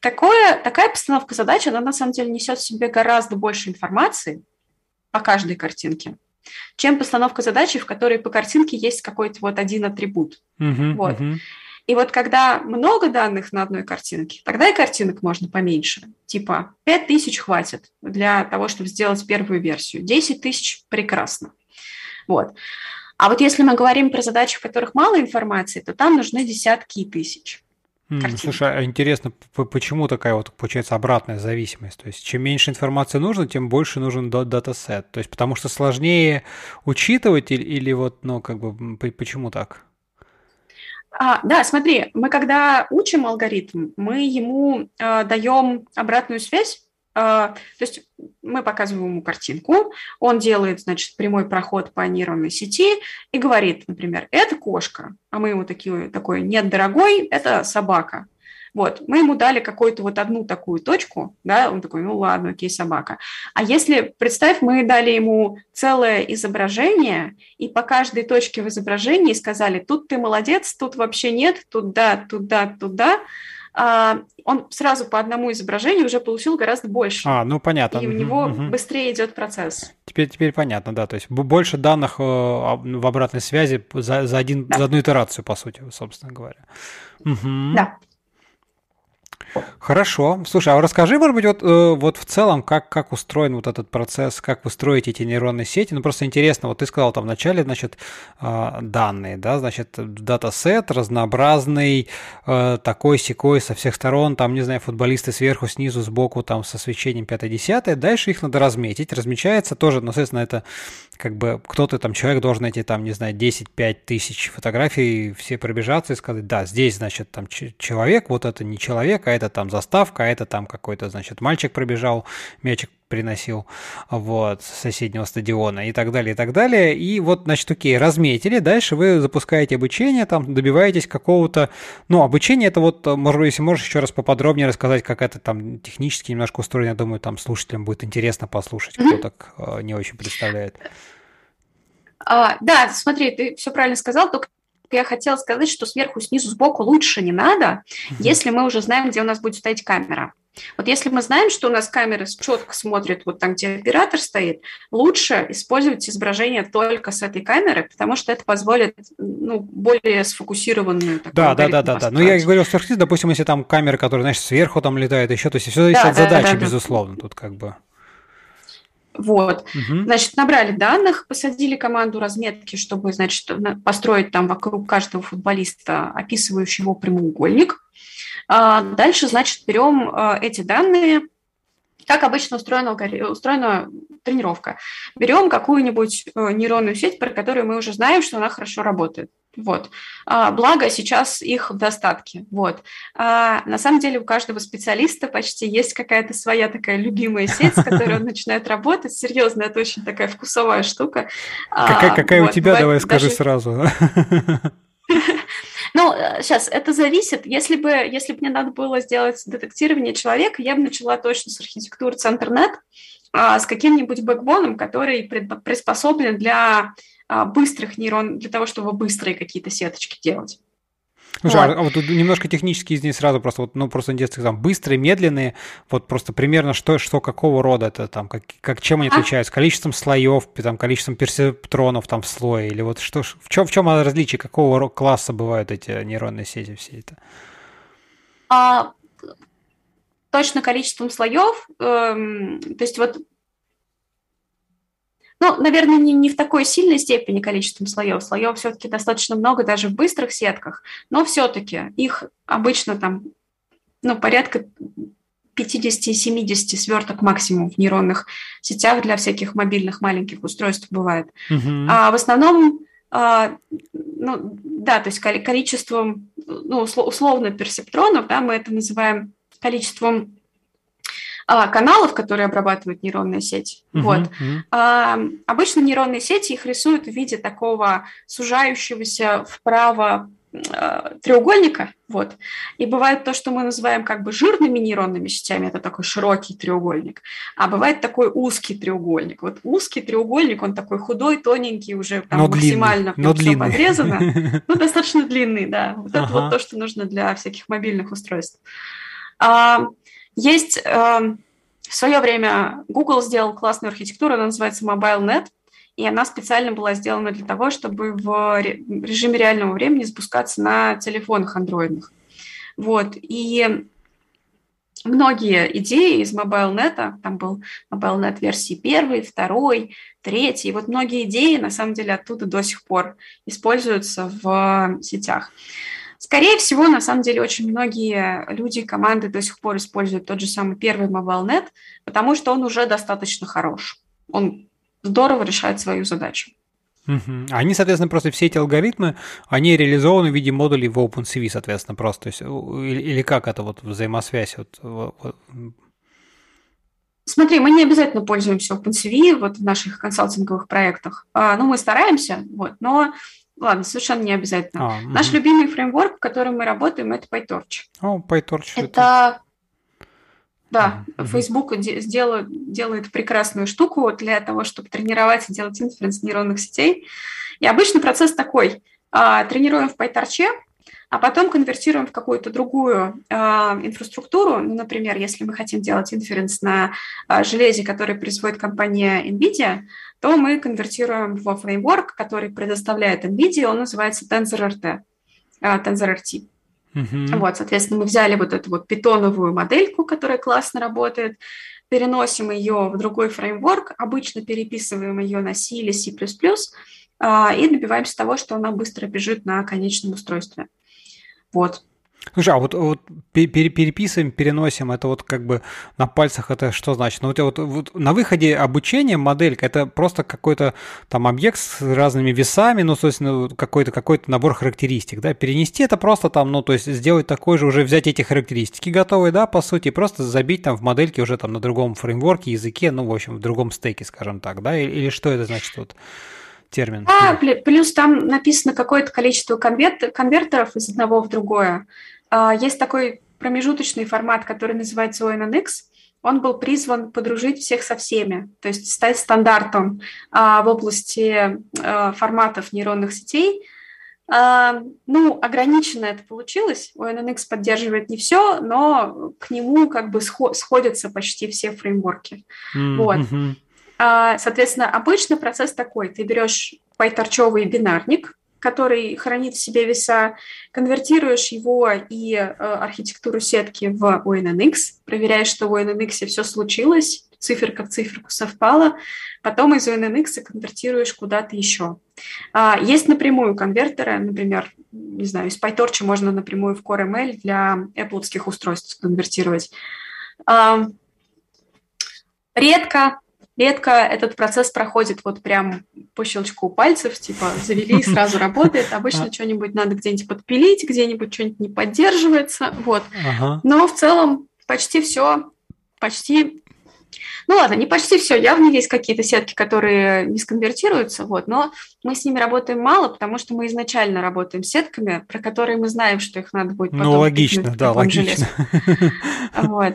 такое, такая постановка задач, она на самом деле несет в себе гораздо больше информации по каждой картинке, чем постановка задачи, в которой по картинке есть какой-то вот один атрибут. Uh-huh, вот. Uh-huh. И вот когда много данных на одной картинке, тогда и картинок можно поменьше. Типа 5000 хватит для того, чтобы сделать первую версию. 10 тысяч прекрасно. Вот. А вот если мы говорим про задачи, в которых мало информации, то там нужны десятки тысяч. Mm, слушай, а интересно, почему такая вот получается обратная зависимость? То есть чем меньше информации нужно, тем больше нужен датасет. То есть потому что сложнее учитывать или, или вот, ну, как бы, почему так? А, да, смотри, мы когда учим алгоритм, мы ему э, даем обратную связь. Э, то есть мы показываем ему картинку, он делает, значит, прямой проход по нейронной сети и говорит, например, это кошка, а мы ему такие, такой, нет, дорогой, это собака. Вот, мы ему дали какую-то вот одну такую точку, да, он такой, ну ладно, окей, собака. А если, представь, мы дали ему целое изображение, и по каждой точке в изображении сказали, тут ты молодец, тут вообще нет, тут да, тут да, тут да, а, он сразу по одному изображению уже получил гораздо больше. А, ну понятно. И у него угу. быстрее идет процесс. Теперь, теперь понятно, да. То есть больше данных э, в обратной связи за, за, один, да. за одну итерацию, по сути, собственно говоря. Угу. Да. Хорошо. Слушай, а расскажи, может быть, вот, э, вот в целом, как, как устроен вот этот процесс, как вы строите эти нейронные сети? Ну, просто интересно, вот ты сказал там вначале, значит, э, данные, да, значит, датасет разнообразный, э, такой секой со всех сторон, там, не знаю, футболисты сверху, снизу, сбоку, там, со свечением 5-10, дальше их надо разметить, размечается тоже, ну, соответственно, это как бы кто-то там, человек должен эти там, не знаю, 10-5 тысяч фотографий все пробежаться и сказать, да, здесь, значит, там человек, вот это не человек, а это там заставка, а это там какой-то, значит, мальчик пробежал, мячик приносил вот, с соседнего стадиона и так далее, и так далее. И вот, значит, окей, разметили, дальше вы запускаете обучение, там добиваетесь какого-то, ну, обучение это вот, может, если можешь еще раз поподробнее рассказать, как это там технически немножко устроено, я думаю, там слушателям будет интересно послушать, кто так э, не очень представляет. А, да, смотри, ты все правильно сказал, только я хотела сказать, что сверху, снизу, сбоку лучше не надо, если мы уже знаем, где у нас будет стоять камера. Вот если мы знаем, что у нас камера четко смотрит вот там, где оператор стоит, лучше использовать изображение только с этой камеры, потому что это позволит ну, более сфокусированную Да, да, да, да, да. Ну, я говорил сверху, допустим, если там камеры, которые, знаешь, сверху там летают, еще, то есть все зависит да, от да, задачи, да, да, безусловно, тут как бы. Вот, угу. значит, набрали данных, посадили команду разметки, чтобы, значит, построить там вокруг каждого футболиста описывающий его прямоугольник. А дальше, значит, берем а, эти данные, как обычно устроена, устроена тренировка. Берем какую-нибудь э, нейронную сеть, про которую мы уже знаем, что она хорошо работает. Вот. А, благо, сейчас их в достатке. Вот. А, на самом деле у каждого специалиста почти есть какая-то своя такая любимая сеть, с которой он начинает работать. Серьезно, это очень такая вкусовая штука. Какая, какая вот. у тебя, давай скажи даже... сразу. Ну, сейчас, э, это зависит. Если бы, если бы мне надо было сделать детектирование человека, я бы начала точно с архитектуры Центрнет, а, с каким-нибудь бэкбоном, который приспособлен для а, быстрых нейрон, для того, чтобы быстрые какие-то сеточки делать. Слушай, вот. а, а вот немножко технически из них сразу просто, вот, ну, просто интересно, там, быстрые, медленные, вот просто примерно что, что какого рода это там, как, как чем они а? отличаются, количеством слоев, там, количеством персептронов там в слое, или вот что, в чем, в чем различие, какого класса бывают эти нейронные сети все это? А, точно количеством слоев, эм, то есть вот ну, наверное, не, не в такой сильной степени количеством слоев. Слоев все-таки достаточно много даже в быстрых сетках, но все-таки их обычно там, ну, порядка 50-70 сверток максимум в нейронных сетях для всяких мобильных маленьких устройств бывает. Uh-huh. А в основном, а, ну, да, то есть количеством, ну, условно персептронов, да, мы это называем количеством а, каналов, которые обрабатывают нейронная сеть. Uh-huh, вот. Uh-huh. А, обычно нейронные сети их рисуют в виде такого сужающегося вправо а, треугольника, вот. И бывает то, что мы называем как бы жирными нейронными сетями, это такой широкий треугольник, а бывает такой узкий треугольник. Вот узкий треугольник, он такой худой, тоненький, уже там, но максимально длинный, но длинный. подрезано, ну достаточно длинный, да. Вот это вот то, что нужно для всяких мобильных устройств. Есть э, в свое время Google сделал классную архитектуру, она называется MobileNet, и она специально была сделана для того, чтобы в режиме реального времени спускаться на телефонах андроидных. Вот, и многие идеи из MobileNet, там был MobileNet версии первой, второй, третий, вот многие идеи на самом деле оттуда до сих пор используются в сетях. Скорее всего, на самом деле, очень многие люди, команды до сих пор используют тот же самый первый MobileNet, потому что он уже достаточно хорош. Он здорово решает свою задачу. Угу. Они, соответственно, просто все эти алгоритмы, они реализованы в виде модулей в OpenCV, соответственно, просто. То есть, или, или как это вот взаимосвязь? Вот, вот. Смотри, мы не обязательно пользуемся OpenCV вот в наших консалтинговых проектах. А, ну, мы стараемся, вот, но ладно, совершенно не обязательно. А, Наш угу. любимый фреймворк, в котором мы работаем, это PyTorch. О, PyTorch. Это, это... Да, mm-hmm. Facebook сделает, делает прекрасную штуку для того, чтобы тренировать и делать инференс нейронных сетей. И обычно процесс такой. А, тренируем в PyTorch, а потом конвертируем в какую-то другую э, инфраструктуру. Ну, например, если мы хотим делать инференс на э, железе, который производит компания NVIDIA, то мы конвертируем во фреймворк, который предоставляет NVIDIA, он называется TensorRT. Э, TensorRT. Uh-huh. Вот, соответственно, мы взяли вот эту вот питоновую модельку, которая классно работает, переносим ее в другой фреймворк, обычно переписываем ее на C или C++, а, и добиваемся того, что она быстро бежит на конечном устройстве. Вот. Слушай, а вот, вот переписываем, переносим, это вот как бы на пальцах это что значит? Ну, вот, вот, вот на выходе обучения моделька это просто какой-то там объект с разными весами, ну, собственно, какой-то какой набор характеристик, да, перенести это просто там, ну, то есть сделать такой же, уже взять эти характеристики готовые, да, по сути, просто забить там в модельке уже там на другом фреймворке, языке, ну, в общем, в другом стеке, скажем так, да, или, или что это значит вот? Термин. Да, плюс там написано какое-то количество конверт, конвертеров из одного в другое. А, есть такой промежуточный формат, который называется ONNX. Он был призван подружить всех со всеми, то есть стать стандартом а, в области а, форматов нейронных сетей. Ну, ограниченно это получилось. ONNX поддерживает не все, но к нему как бы сходятся почти все фреймворки. Mm-hmm. Вот. Соответственно, обычно процесс такой. Ты берешь пайторчевый бинарник, который хранит в себе веса, конвертируешь его и э, архитектуру сетки в ONNX, проверяешь, что в ONNX все случилось, циферка в циферку совпала, потом из ONNX конвертируешь куда-то еще. А, есть напрямую конвертеры, например, не знаю, из PyTorch можно напрямую в CoreML для Apple устройств конвертировать. А, редко редко этот процесс проходит вот прям по щелчку пальцев, типа завели и сразу работает. Обычно что-нибудь надо где-нибудь подпилить, где-нибудь что-нибудь не поддерживается, вот. Но в целом почти все, почти ну ладно, не почти все, явно есть какие-то сетки, которые не сконвертируются, вот, но мы с ними работаем мало, потому что мы изначально работаем с сетками, про которые мы знаем, что их надо будет ну, потом... Ну, логично, да, логично. Вот.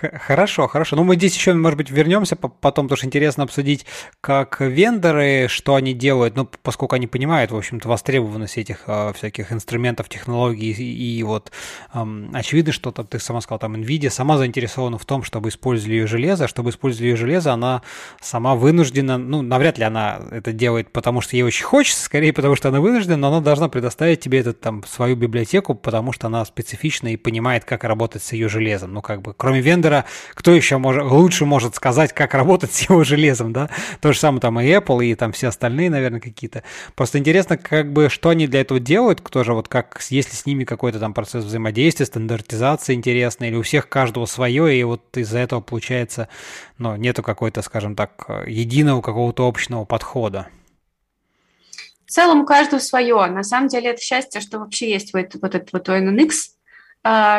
Хорошо, хорошо. Ну, мы здесь еще, может быть, вернемся потом, потому что интересно обсудить, как вендоры, что они делают, ну, поскольку они понимают, в общем-то, востребованность этих э, всяких инструментов, технологий, и, и вот э, очевидно, что там, ты сама сказала, там, NVIDIA сама заинтересована в том, чтобы использовали ее железо, чтобы использовали ее железо, она сама вынуждена, ну, навряд ли она это делает, потому что ей очень хочется, скорее потому что она вынуждена, но она должна предоставить тебе этот, там, свою библиотеку, потому что она специфична и понимает, как работать с ее железом. Ну, как бы, кроме вендора, вендора, кто еще может, лучше может сказать, как работать с его железом, да? То же самое там и Apple, и там все остальные, наверное, какие-то. Просто интересно, как бы, что они для этого делают, кто же вот как, если с ними какой-то там процесс взаимодействия, стандартизация интересная, или у всех каждого свое, и вот из-за этого получается, ну, нету какой-то, скажем так, единого какого-то общего подхода. В целом у каждого свое. На самом деле это счастье, что вообще есть вот, вот этот вот ONNX,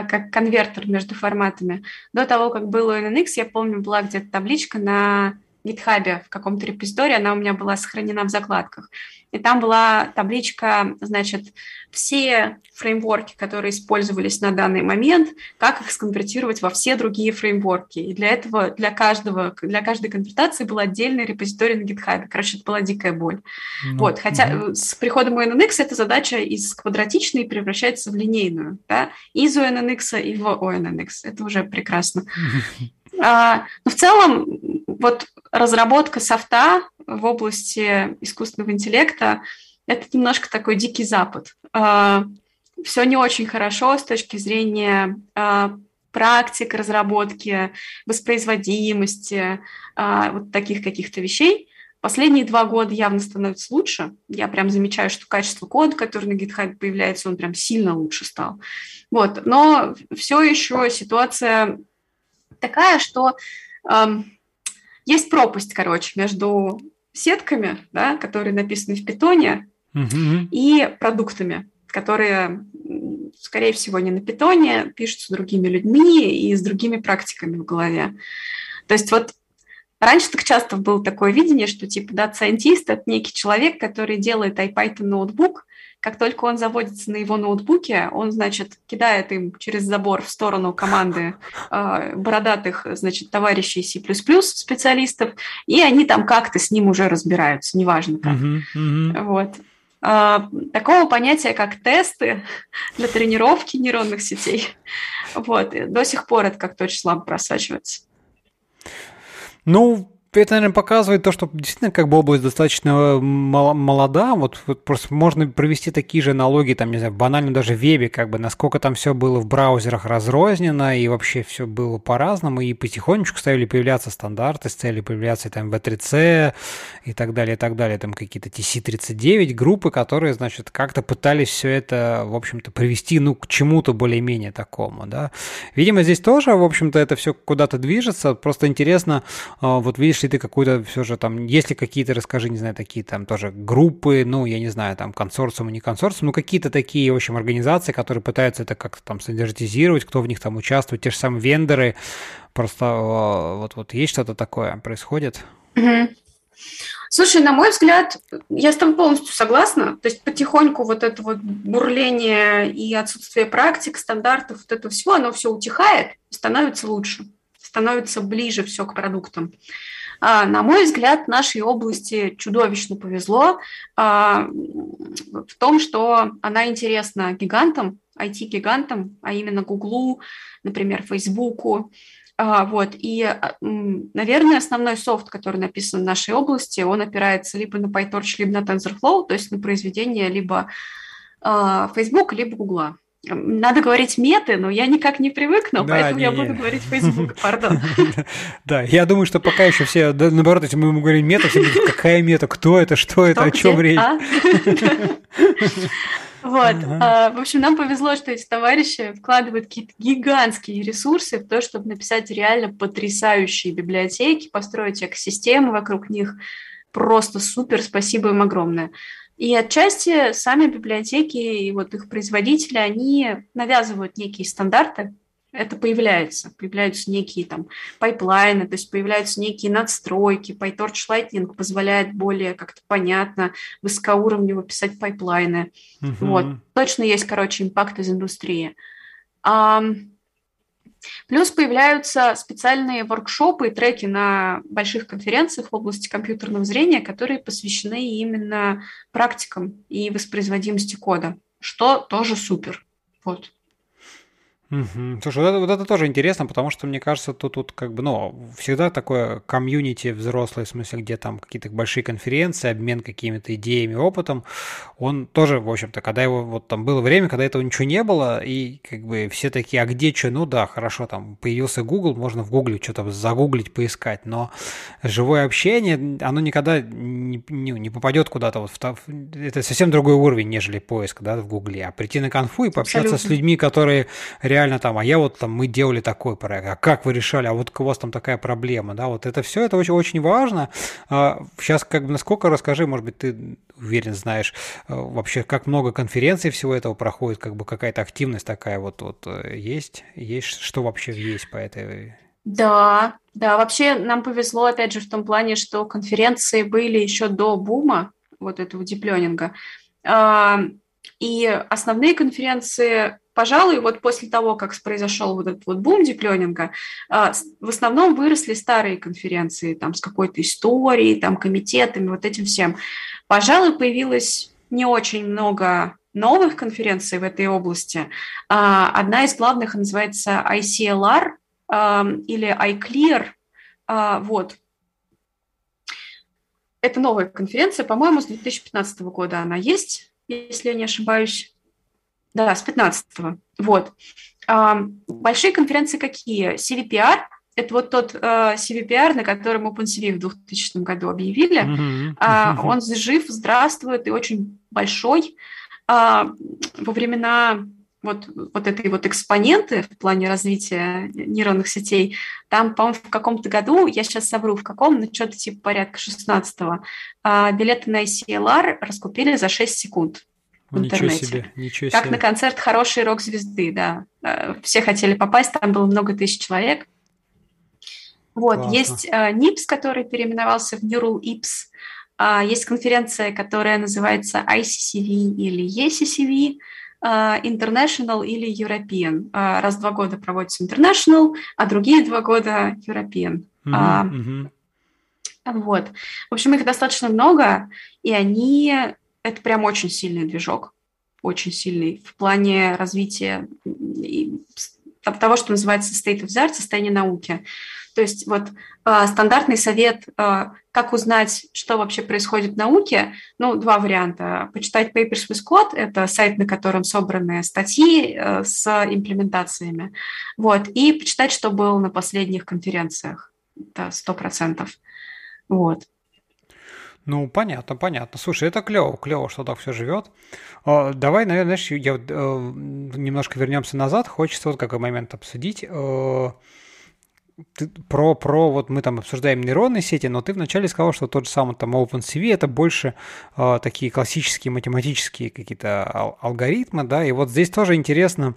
как конвертер между форматами. До того, как был ONNX, я помню, была где-то табличка на GitHub в каком-то репозитории, она у меня была сохранена в закладках. И там была табличка, значит, все фреймворки, которые использовались на данный момент, как их сконвертировать во все другие фреймворки. И для этого, для каждого, для каждой конвертации был отдельный репозиторий на GitHub. Короче, это была дикая боль. Ну, вот, хотя ну. с приходом ONNX эта задача из квадратичной превращается в линейную, да, из ONNX и в ONNX. Это уже прекрасно. А, но в целом, вот разработка софта в области искусственного интеллекта – это немножко такой дикий запад. А, Все не очень хорошо с точки зрения а, практик разработки, воспроизводимости, вот таких каких-то вещей. Последние два года явно становится лучше. Я прям замечаю, что качество кода, который на GitHub появляется, он прям сильно лучше стал. Вот. Но все еще ситуация такая, что эм, есть пропасть, короче, между сетками, да, которые написаны в питоне, и продуктами, которые, скорее всего, не на питоне, пишутся другими людьми и с другими практиками в голове. То есть вот Раньше так часто было такое видение, что типа data scientist – это некий человек, который делает IPython ноутбук, как только он заводится на его ноутбуке, он, значит, кидает им через забор в сторону команды э, бородатых, значит, товарищей C++ специалистов, и они там как-то с ним уже разбираются, неважно как. Uh-huh, uh-huh. Вот. Э, такого понятия, как тесты для тренировки нейронных сетей, вот, до сих пор это как-то очень слабо просачивается. Ну, это, наверное, показывает то, что действительно как бы область достаточно молода. Вот, вот просто можно провести такие же аналогии, там, не знаю, банально даже в вебе, как бы, насколько там все было в браузерах разрознено, и вообще все было по-разному, и потихонечку стали появляться стандарты, стали появляться там V3C и так далее, и так далее, там какие-то TC39 группы, которые, значит, как-то пытались все это, в общем-то, привести, ну, к чему-то более-менее такому, да. Видимо, здесь тоже, в общем-то, это все куда-то движется, просто интересно, а, вот видишь, ли ты какую-то все же там, есть ли какие-то, расскажи, не знаю, такие там тоже группы, ну, я не знаю, там консорциумы, не консорциумы, ну, какие-то такие, в общем, организации, которые пытаются это как-то там стандартизировать, кто в них там участвует, те же самые вендоры, просто вот, вот есть что-то такое происходит? Слушай, на мой взгляд, я с тобой полностью согласна. То есть потихоньку вот это вот бурление и отсутствие практик, стандартов, вот это все, оно все утихает, становится лучше, становится ближе все к продуктам. А, на мой взгляд, нашей области чудовищно повезло а, в том, что она интересна гигантам, IT-гигантам, а именно Гуглу, например, Фейсбуку. А, вот. И, наверное, основной софт, который написан в нашей области, он опирается либо на PyTorch, либо на TensorFlow, то есть на произведение либо Facebook, либо Гугла. Надо говорить меты, но я никак не привыкну, да, поэтому не, я буду говорить Facebook, пардон. Да, я думаю, что пока еще все, наоборот, если мы говорим мета, все будут, какая мета, кто это, что это, о чем речь. А? Вот. А, в общем, нам повезло, что эти товарищи вкладывают какие-то гигантские ресурсы в то, чтобы написать реально потрясающие библиотеки, построить экосистемы вокруг них. Просто супер, спасибо им огромное. И отчасти сами библиотеки и вот их производители, они навязывают некие стандарты, это появляется. Появляются некие там пайплайны, то есть появляются некие надстройки. PyTorch Lightning позволяет более как-то понятно, высокоуровнево писать пайплайны. Uh-huh. Вот. Точно есть, короче, impact из индустрии. Плюс появляются специальные воркшопы и треки на больших конференциях в области компьютерного зрения, которые посвящены именно практикам и воспроизводимости кода, что тоже супер. Вот. Угу. Слушай, вот это, вот это тоже интересно, потому что, мне кажется, тут, тут как бы, ну, всегда такое комьюнити взрослое, в смысле, где там какие-то большие конференции, обмен какими-то идеями, опытом, он тоже, в общем-то, когда его, вот там было время, когда этого ничего не было, и как бы все такие, а где что, ну да, хорошо, там появился Google, можно в Google что-то загуглить, поискать, но живое общение, оно никогда не, не, не попадет куда-то, вот в, это совсем другой уровень, нежели поиск, да, в Гугле, а прийти на конфу и пообщаться Абсолютно. с людьми, которые реально реально там, а я вот там, мы делали такой проект, а как вы решали, а вот у вас там такая проблема, да, вот это все, это очень, очень важно. Сейчас как бы насколько, расскажи, может быть, ты уверен знаешь, э, вообще как много конференций всего этого проходит, как бы какая-то активность такая вот, вот э, есть, есть, что вообще есть по этой да, да, вообще нам повезло, опять же, в том плане, что конференции были еще до бума вот этого диплёнинга. И основные конференции Пожалуй, вот после того, как произошел вот этот вот бум диплёнинга, а, в основном выросли старые конференции там с какой-то историей, там комитетами, вот этим всем. Пожалуй, появилось не очень много новых конференций в этой области. А, одна из главных называется ICLR или iClear. Вот. Это новая конференция, по-моему, с 2015 года она есть, если я не ошибаюсь. Да, с 15-го. Вот. А, большие конференции какие? CVPR – это вот тот uh, CVPR, на котором OpenCV в 2000 году объявили. Mm-hmm. Uh, он жив, здравствует и очень большой. Uh, во времена вот, вот этой вот экспоненты в плане развития нейронных сетей, там, по-моему, в каком-то году, я сейчас совру, в каком, но что-то типа порядка 16-го, а, билеты на ICLR раскупили за 6 секунд в ничего интернете. Себе, ничего как себе. на концерт хорошей рок-звезды, да. А, все хотели попасть, там было много тысяч человек. Вот, Классно. есть NIPS, который переименовался в Neural IPS, uh, есть конференция, которая называется ICCV или ECCV, International или European. Uh, раз в два года проводится International, а другие два года European. Mm-hmm, uh, mm-hmm. Вот. В общем, их достаточно много, и они... Это прям очень сильный движок, очень сильный в плане развития того, что называется state of the art, состояние науки. То есть вот э, стандартный совет, э, как узнать, что вообще происходит в науке, ну, два варианта. Почитать Papers with Code, это сайт, на котором собраны статьи э, с имплементациями, вот, и почитать, что было на последних конференциях, это сто процентов, вот. Ну, понятно, понятно. Слушай, это клево, клево, что так все живет. Давай, наверное, знаешь, я э, немножко вернемся назад. Хочется вот какой момент обсудить. Ты, про, про, вот мы там обсуждаем нейронные сети, но ты вначале сказал, что тот же самый там OpenCV это больше э, такие классические математические какие-то ал- алгоритмы, да, и вот здесь тоже интересно,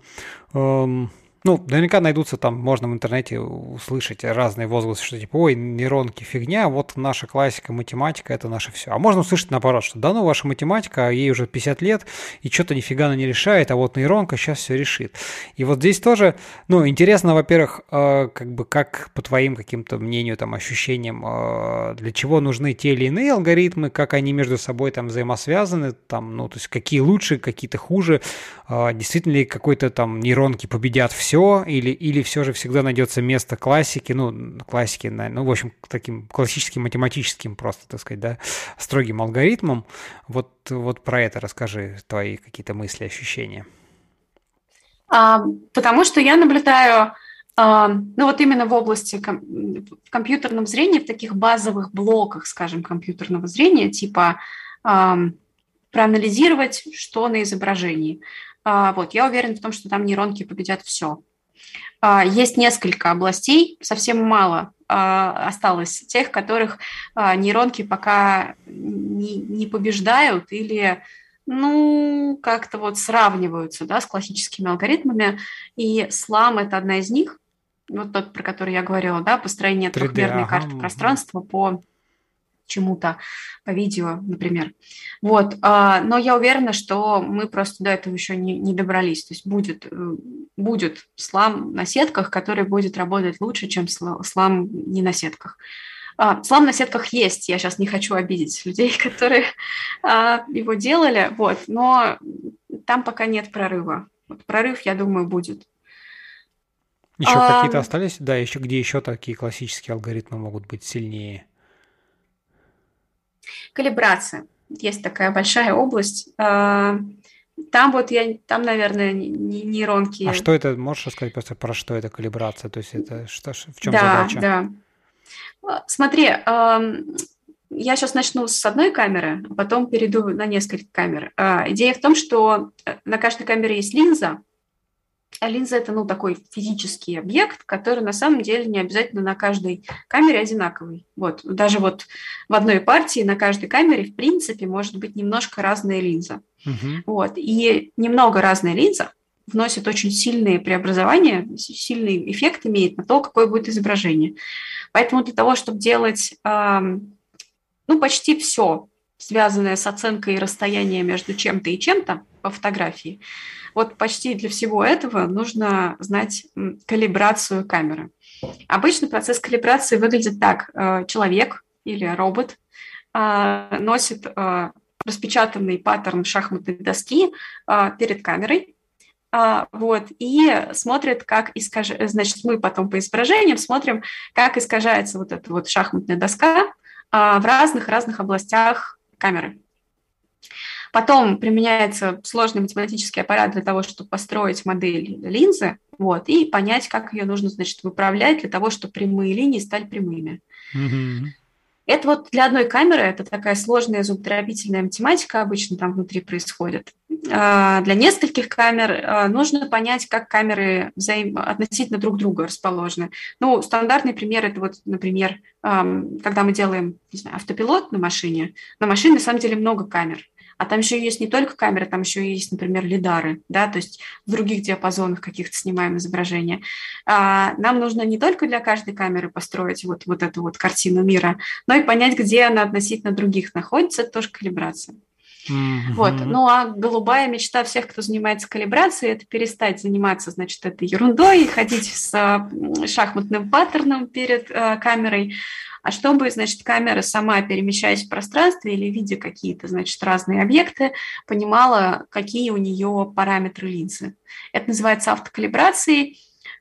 э, ну, наверняка найдутся там, можно в интернете услышать разные возгласы, что типа, ой, нейронки фигня, вот наша классика, математика, это наше все. А можно услышать наоборот, что да ну, ваша математика, ей уже 50 лет, и что-то нифига она не решает, а вот нейронка сейчас все решит. И вот здесь тоже, ну, интересно, во-первых, э, как бы, как по твоим каким-то мнению, там, ощущениям, э, для чего нужны те или иные алгоритмы, как они между собой там взаимосвязаны, там, ну, то есть какие лучше, какие-то хуже, э, действительно ли какой-то там нейронки победят все, все, или, или все же всегда найдется место классики, ну, классики, ну, в общем, таким классическим математическим просто, так сказать, да, строгим алгоритмом. Вот, вот про это расскажи, твои какие-то мысли, ощущения. А, потому что я наблюдаю, а, ну, вот именно в области ком- в компьютерном зрении, в таких базовых блоках, скажем, компьютерного зрения, типа а, проанализировать, что на изображении – вот, я уверена в том, что там нейронки победят все. А, есть несколько областей, совсем мало а, осталось тех, которых нейронки пока не, не побеждают или ну, как-то вот сравниваются да, с классическими алгоритмами. И слам – это одна из них, вот тот, про который я говорила, да, построение трехмерной ага. карты пространства по чему-то по видео, например. Вот, а, но я уверена, что мы просто до этого еще не, не добрались. То есть будет, э, будет слам на сетках, который будет работать лучше, чем слам не на сетках. А, слам на сетках есть, я сейчас не хочу обидеть людей, которые а, его делали, вот, но там пока нет прорыва. Вот прорыв, я думаю, будет. Еще а, какие-то остались, да, еще где еще такие классические алгоритмы могут быть сильнее? Калибрация. Есть такая большая область. А, там вот я, там, наверное, нейронки. А что это, можешь рассказать просто про что это калибрация? То есть это что, в чем да, задача? Да, да. Смотри, я сейчас начну с одной камеры, а потом перейду на несколько камер. А, идея в том, что э, на каждой камере есть линза, а линза – это ну, такой физический объект, который на самом деле не обязательно на каждой камере одинаковый. Вот. Даже вот в одной партии на каждой камере, в принципе, может быть немножко разная линза. Угу. Вот. И немного разная линза вносит очень сильные преобразования, сильный эффект имеет на то, какое будет изображение. Поэтому для того, чтобы делать ну, почти все, связанное с оценкой расстояния между чем-то и чем-то по фотографии, вот почти для всего этого нужно знать калибрацию камеры. Обычно процесс калибрации выглядит так. Э, человек или робот э, носит э, распечатанный паттерн шахматной доски перед камерой, вот, и смотрит, как искажается, значит, мы потом по изображениям смотрим, как искажается вот эта вот шахматная доска в разных-разных областях камеры. Потом применяется сложный математический аппарат для того, чтобы построить модель линзы, вот, и понять, как ее нужно, значит, выправлять для того, чтобы прямые линии стали прямыми. Mm-hmm. Это вот для одной камеры, это такая сложная зубодробительная математика обычно там внутри происходит. А, для нескольких камер а, нужно понять, как камеры взаим... относительно друг друга расположены. Ну, стандартный пример – это вот, например, когда мы делаем не знаю, автопилот на машине. На машине, на самом деле, много камер. А там еще есть не только камеры, там еще есть, например, лидары, да, то есть в других диапазонах каких-то снимаем изображения. А, нам нужно не только для каждой камеры построить вот, вот эту вот картину мира, но и понять, где она относительно других находится, это тоже калибрация. Mm-hmm. Вот. Ну а голубая мечта всех, кто занимается калибрацией, это перестать заниматься, значит, этой ерундой, ходить с шахматным паттерном перед э, камерой, а чтобы, значит, камера сама, перемещаясь в пространстве или видя какие-то, значит, разные объекты, понимала, какие у нее параметры линзы. Это называется автокалибрацией.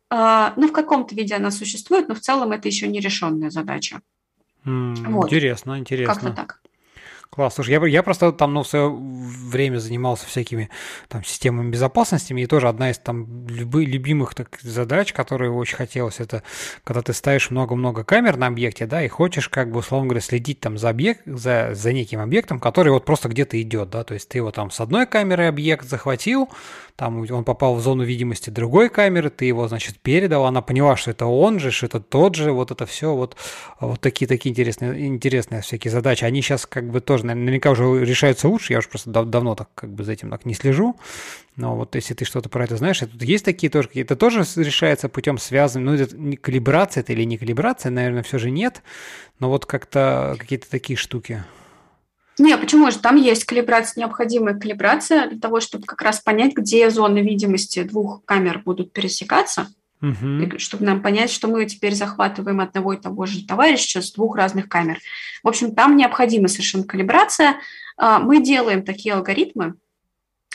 А, ну, в каком-то виде она существует, но в целом это еще не решенная задача. Mm, вот. Интересно, интересно. Как-то так. Класс. Слушай, я, я просто там, ну, в свое время занимался всякими там системами безопасности, и тоже одна из там любых, любимых так, задач, которые очень хотелось, это когда ты ставишь много-много камер на объекте, да, и хочешь, как бы, условно говоря, следить там за объект, за, за неким объектом, который вот просто где-то идет, да, то есть ты его там с одной камеры объект захватил, там он попал в зону видимости другой камеры, ты его, значит, передал, она поняла, что это он же, что это тот же, вот это все, вот, вот такие такие интересные, интересные всякие задачи. Они сейчас как бы тоже наверняка уже решаются лучше, я уже просто дав давно так как бы за этим так не слежу, но вот если ты что-то про это знаешь, это есть такие тоже, это тоже решается путем связанным, ну, это не калибрация это или не калибрация, наверное, все же нет, но вот как-то какие-то такие штуки. Не, почему же? Там есть калибрация, необходимая калибрация для того, чтобы как раз понять, где зоны видимости двух камер будут пересекаться, угу. чтобы нам понять, что мы теперь захватываем одного и того же товарища с двух разных камер. В общем, там необходима совершенно калибрация. А, мы делаем такие алгоритмы,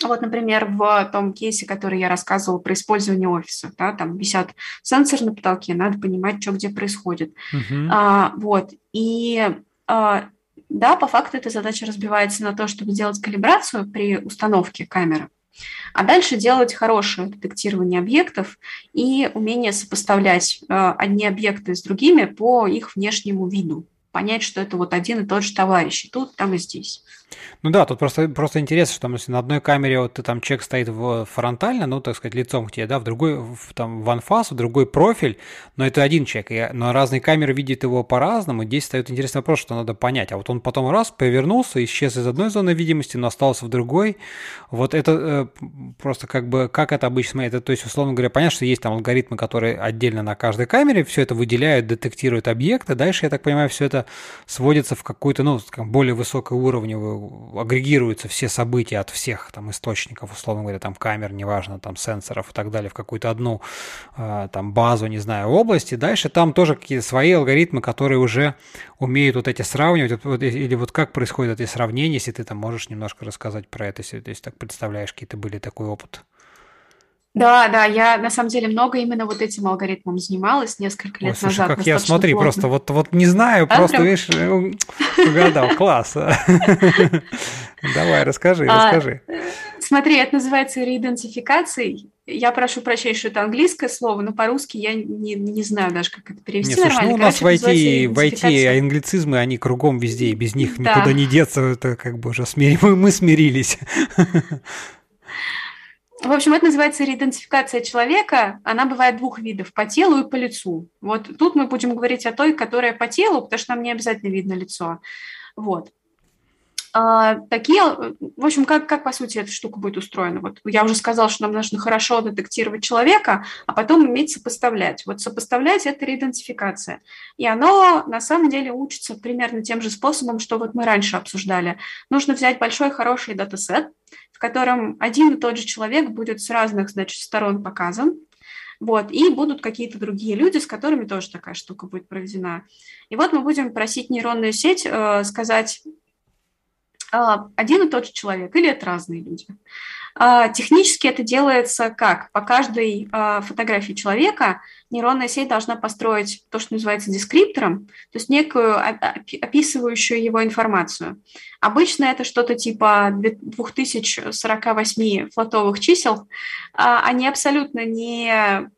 вот, например, в том кейсе, который я рассказывала про использование офиса, да, там висят сенсоры на потолке, надо понимать, что где происходит. Uh-huh. А, вот, и а, да, по факту эта задача разбивается на то, чтобы сделать калибрацию при установке камеры, а дальше делать хорошее детектирование объектов и умение сопоставлять э, одни объекты с другими по их внешнему виду понять, что это вот один и тот же товарищ, и тут, там, и здесь. Ну да, тут просто, просто интересно, что если на одной камере вот ты там человек стоит в, фронтально, ну, так сказать, лицом к тебе, да, в другой, в, там, в анфас, в другой профиль, но это один человек, и, но разные камеры видят его по-разному, здесь встает интересный вопрос, что надо понять, а вот он потом раз повернулся, исчез из одной зоны видимости, но остался в другой, вот это э, просто как бы, как это обычно, это, то есть, условно говоря, понятно, что есть там алгоритмы, которые отдельно на каждой камере все это выделяют, детектируют объекты, дальше, я так понимаю, все это сводится в какую-то, ну, более высокоуровневую, агрегируются все события от всех там источников, условно говоря, там камер, неважно, там сенсоров и так далее, в какую-то одну э, там базу, не знаю, области. Дальше там тоже какие-то свои алгоритмы, которые уже умеют вот эти сравнивать, вот, или вот как происходят эти сравнения, если ты там можешь немножко рассказать про это, если, если так представляешь, какие-то были такой опыт. Да, да, я на самом деле много именно вот этим алгоритмом занималась несколько лет Ой, слушай, назад. как я, смотри, плотно. просто вот, вот не знаю, а, просто, прям? видишь, э, угадал, класс. Давай, расскажи, а, расскажи. Смотри, это называется реидентификацией. Я прошу прощения, что это английское слово, но по-русски я не, не знаю даже, как это перевести Нет, слушай, ну у нас Короче, в IT, в IT англицизмы, они кругом везде, и без них да. никуда не деться, это как бы уже смири... мы, мы смирились. В общем, это называется реидентификация человека. Она бывает двух видов – по телу и по лицу. Вот тут мы будем говорить о той, которая по телу, потому что нам не обязательно видно лицо. Вот. А, такие, в общем, как, как по сути эта штука будет устроена? Вот я уже сказала, что нам нужно хорошо детектировать человека, а потом уметь сопоставлять. Вот сопоставлять – это реидентификация. И оно на самом деле учится примерно тем же способом, что вот мы раньше обсуждали. Нужно взять большой хороший датасет, в котором один и тот же человек будет с разных, значит, сторон показан, вот, и будут какие-то другие люди, с которыми тоже такая штука будет проведена. И вот мы будем просить нейронную сеть э, сказать, а, один и тот же человек или это разные люди. А, технически это делается как? По каждой а, фотографии человека нейронная сеть должна построить то, что называется дескриптором, то есть некую описывающую его информацию. Обычно это что-то типа 2048 флотовых чисел. Они абсолютно не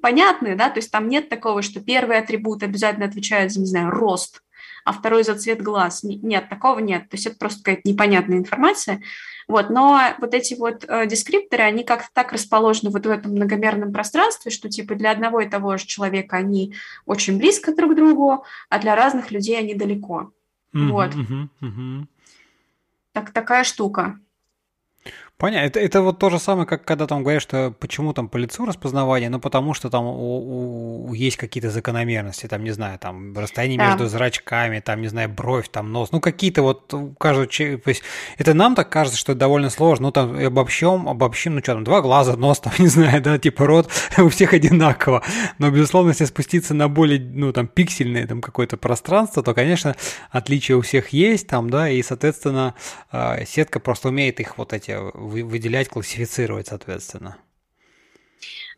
понятны, да, то есть там нет такого, что первый атрибут обязательно отвечает за, не знаю, рост, а второй за цвет глаз. Нет, такого нет. То есть это просто какая-то непонятная информация. Вот, но вот эти вот э, дескрипторы, они как-то так расположены вот в этом многомерном пространстве, что типа для одного и того же человека они очень близко друг к другу, а для разных людей они далеко. Mm-hmm, вот. Mm-hmm, mm-hmm. Так, такая штука. Понятно. Это, это вот то же самое, как когда там говорят, что почему там по лицу распознавание, ну потому что там у, у, есть какие-то закономерности, там, не знаю, там расстояние да. между зрачками, там, не знаю, бровь, там, нос, ну какие-то вот каждого то есть это нам так кажется, что это довольно сложно, ну там обобщем, обобщим, ну что там, два глаза, нос, там, не знаю, да, типа рот у всех одинаково, но, безусловно, если спуститься на более, ну там, пиксельное там какое-то пространство, то, конечно, отличия у всех есть там, да, и, соответственно, а, сетка просто умеет их вот эти выделять, классифицировать, соответственно.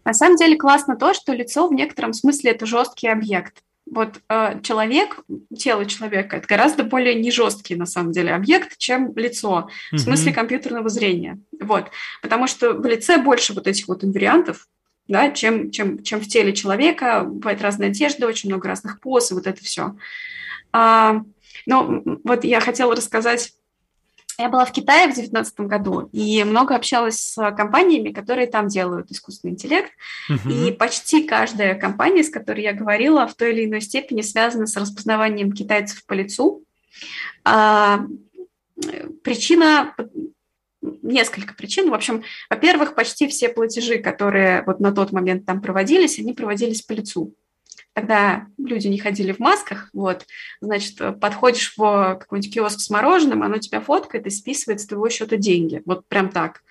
На самом деле классно то, что лицо в некотором смысле это жесткий объект. Вот э, человек, тело человека, это гораздо более не жесткий на самом деле объект, чем лицо в смысле компьютерного зрения. Вот, потому что в лице больше вот этих вот инвариантов, да, чем, чем, чем в теле человека. Бывает разная одежда, очень много разных поз, и вот это все. А, но вот я хотела рассказать я была в Китае в 2019 году и много общалась с компаниями, которые там делают искусственный интеллект. Uh-huh. И почти каждая компания, с которой я говорила, в той или иной степени связана с распознаванием китайцев по лицу. А, причина несколько причин. В общем, во-первых, почти все платежи, которые вот на тот момент там проводились, они проводились по лицу когда люди не ходили в масках, вот, значит, подходишь в какой-нибудь киоск с мороженым, оно тебя фоткает и списывает с твоего счета деньги, вот прям так.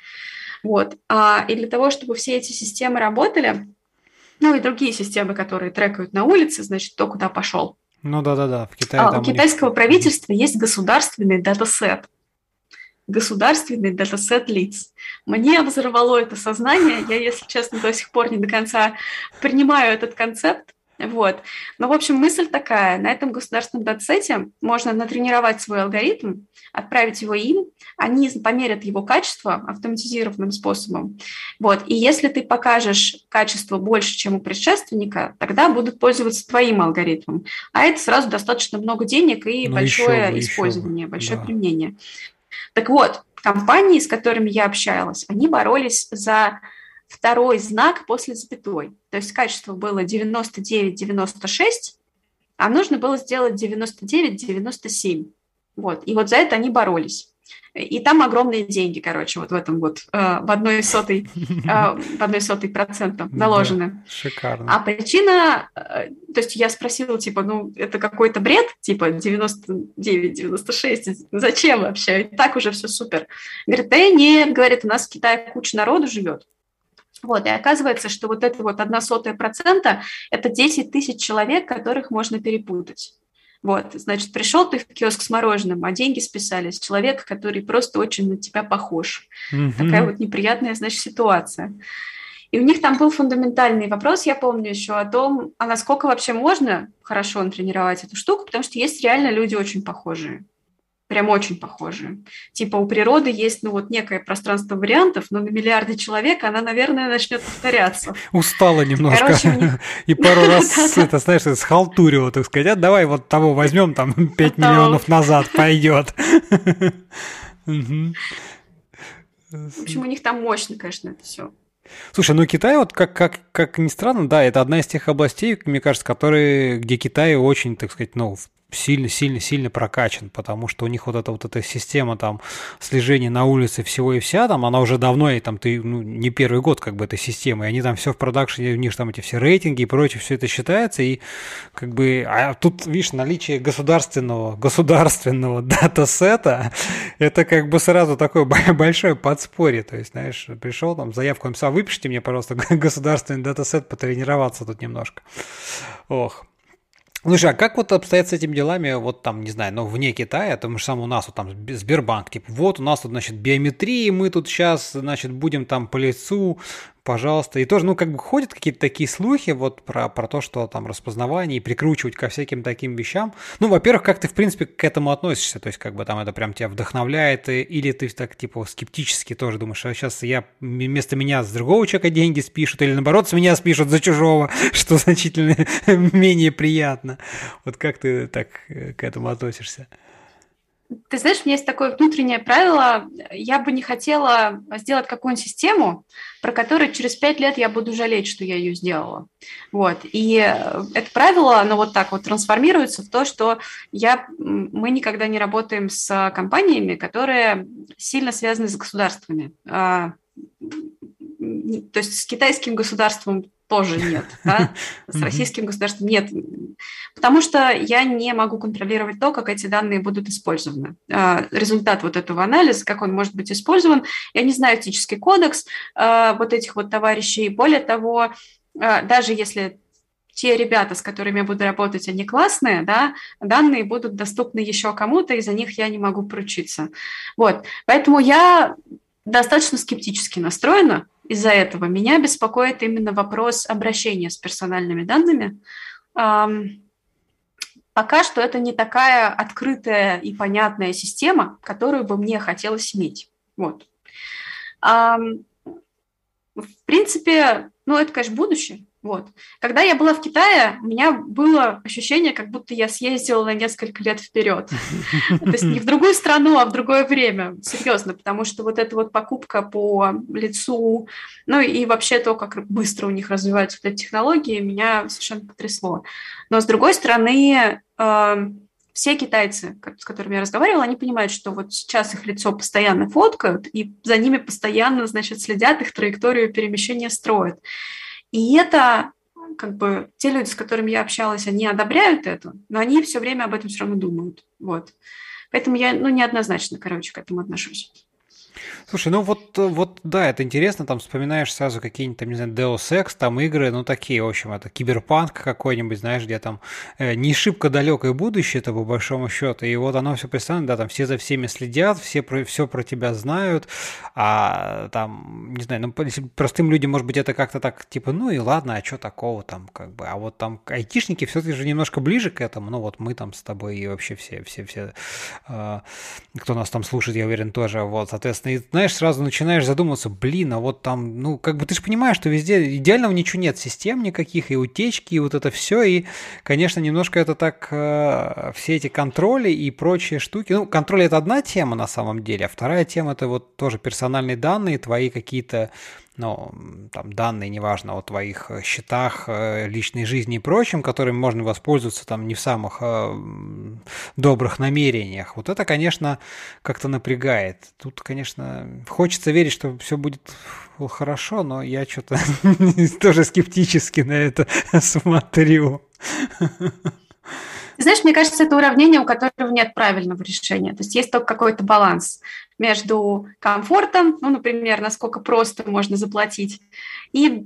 Вот. А, и для того, чтобы все эти системы работали, ну и другие системы, которые трекают на улице, значит, кто куда пошел. Ну да-да-да, в Китае. А, у китайского них... правительства есть государственный датасет. Государственный датасет лиц. Мне взорвало это сознание. Я, если честно, до сих пор не до конца принимаю этот концепт, вот. Но, в общем, мысль такая. На этом государственном датсете можно натренировать свой алгоритм, отправить его им, они померят его качество автоматизированным способом. Вот. И если ты покажешь качество больше, чем у предшественника, тогда будут пользоваться твоим алгоритмом. А это сразу достаточно много денег и ну, большое еще использование, еще большое да. применение. Так вот, компании, с которыми я общалась, они боролись за второй знак после запятой. То есть качество было 99-96, а нужно было сделать 99-97. Вот. И вот за это они боролись. И там огромные деньги, короче, вот в этом вот, э, в одной сотой, э, в одной сотой процента заложены. Да, шикарно. А причина, э, то есть я спросила, типа, ну, это какой-то бред, типа 99-96, зачем вообще? И так уже все супер. Говорит, да нет, говорит, у нас в Китае куча народу живет, вот, и оказывается, что вот это вот одна сотая процента – это 10 тысяч человек, которых можно перепутать. Вот, значит, пришел ты в киоск с мороженым, а деньги списались. Человек, который просто очень на тебя похож. Mm-hmm. Такая вот неприятная, значит, ситуация. И у них там был фундаментальный вопрос, я помню еще о том, а насколько вообще можно хорошо тренировать эту штуку, потому что есть реально люди очень похожие прям очень похожи. Типа у природы есть, ну вот некое пространство вариантов, но на миллиарды человек она, наверное, начнет повторяться. Устала немножко. Короче. И пару раз, это, знаешь, схалтурила, так сказать, а давай вот того возьмем, там, 5 миллионов назад пойдет. В общем, у них там мощно, конечно, это все. Слушай, ну Китай, вот как, как, как ни странно, да, это одна из тех областей, мне кажется, которые, где Китай очень, так сказать, ну, сильно, сильно, сильно прокачан, потому что у них вот эта вот эта система там слежения на улице всего и вся, там она уже давно, и там ты ну, не первый год как бы этой системы, и они там все в продакшене, у них там эти все рейтинги и прочее, все это считается, и как бы, а тут, видишь, наличие государственного, государственного датасета, это как бы сразу такое большое подспорье, то есть, знаешь, пришел там, заявку написал, выпишите мне, пожалуйста, государственный датасет, потренироваться тут немножко. Ох. Слушай, а как вот обстоят с этими делами, вот там, не знаю, ну, вне Китая, там же сам у нас вот там Сбербанк, типа, вот у нас тут, значит, биометрии, мы тут сейчас, значит, будем там по лицу пожалуйста. И тоже, ну, как бы ходят какие-то такие слухи вот про, про то, что там распознавание и прикручивать ко всяким таким вещам. Ну, во-первых, как ты, в принципе, к этому относишься? То есть, как бы там это прям тебя вдохновляет, или ты так, типа, скептически тоже думаешь, а сейчас я вместо меня с другого человека деньги спишут, или наоборот, с меня спишут за чужого, что значительно менее приятно. Вот как ты так э, к этому относишься? Ты знаешь, у меня есть такое внутреннее правило. Я бы не хотела сделать какую-нибудь систему, про которую через пять лет я буду жалеть, что я ее сделала. Вот. И это правило, оно вот так вот трансформируется в то, что я, мы никогда не работаем с компаниями, которые сильно связаны с государствами. А, то есть с китайским государством тоже нет, да? с российским государством нет, потому что я не могу контролировать то, как эти данные будут использованы. А, результат вот этого анализа, как он может быть использован, я не знаю этический кодекс а, вот этих вот товарищей. Более того, а, даже если те ребята, с которыми я буду работать, они классные, да, данные будут доступны еще кому-то, и за них я не могу поручиться. Вот, поэтому я достаточно скептически настроена из-за этого. Меня беспокоит именно вопрос обращения с персональными данными. Пока что это не такая открытая и понятная система, которую бы мне хотелось иметь. Вот. В принципе, ну, это, конечно, будущее. Вот. Когда я была в Китае, у меня было ощущение, как будто я съездила на несколько лет вперед. То есть не в другую страну, а в другое время. Серьезно, потому что вот эта вот покупка по лицу, ну и вообще то, как быстро у них развиваются вот эти технологии, меня совершенно потрясло. Но с другой стороны, эм, все китайцы, с которыми я разговаривала, они понимают, что вот сейчас их лицо постоянно фоткают, и за ними постоянно, значит, следят, их траекторию перемещения строят. И это как бы те люди, с которыми я общалась, они одобряют это, но они все время об этом все равно думают. Вот. Поэтому я ну, неоднозначно, короче, к этому отношусь. Слушай, ну вот, вот да, это интересно, там вспоминаешь сразу какие-нибудь, там, не знаю, Deus Ex, там игры, ну такие, в общем, это киберпанк какой-нибудь, знаешь, где там э, не шибко далекое будущее, это по большому счету, и вот оно все представлено, да, там все за всеми следят, все про, все про тебя знают, а там, не знаю, ну простым людям, может быть, это как-то так, типа, ну и ладно, а что такого там, как бы, а вот там айтишники все-таки же немножко ближе к этому, ну вот мы там с тобой и вообще все, все, все, э, кто нас там слушает, я уверен, тоже, вот, соответственно, и знаешь, сразу начинаешь задумываться, блин, а вот там, ну, как бы ты же понимаешь, что везде идеального ничего нет, систем никаких, и утечки, и вот это все, и, конечно, немножко это так, э, все эти контроли и прочие штуки, ну, контроль это одна тема на самом деле, а вторая тема это вот тоже персональные данные, твои какие-то ну, там данные, неважно, о твоих э, счетах, э, личной жизни и прочем, которыми можно воспользоваться там не в самых э, добрых намерениях. Вот это, конечно, как-то напрягает. Тут, конечно, хочется верить, что все будет хорошо, но я что-то тоже скептически на это смотрю. Знаешь, мне кажется, это уравнение, у которого нет правильного решения. То есть есть только какой-то баланс между комфортом, ну, например, насколько просто можно заплатить, и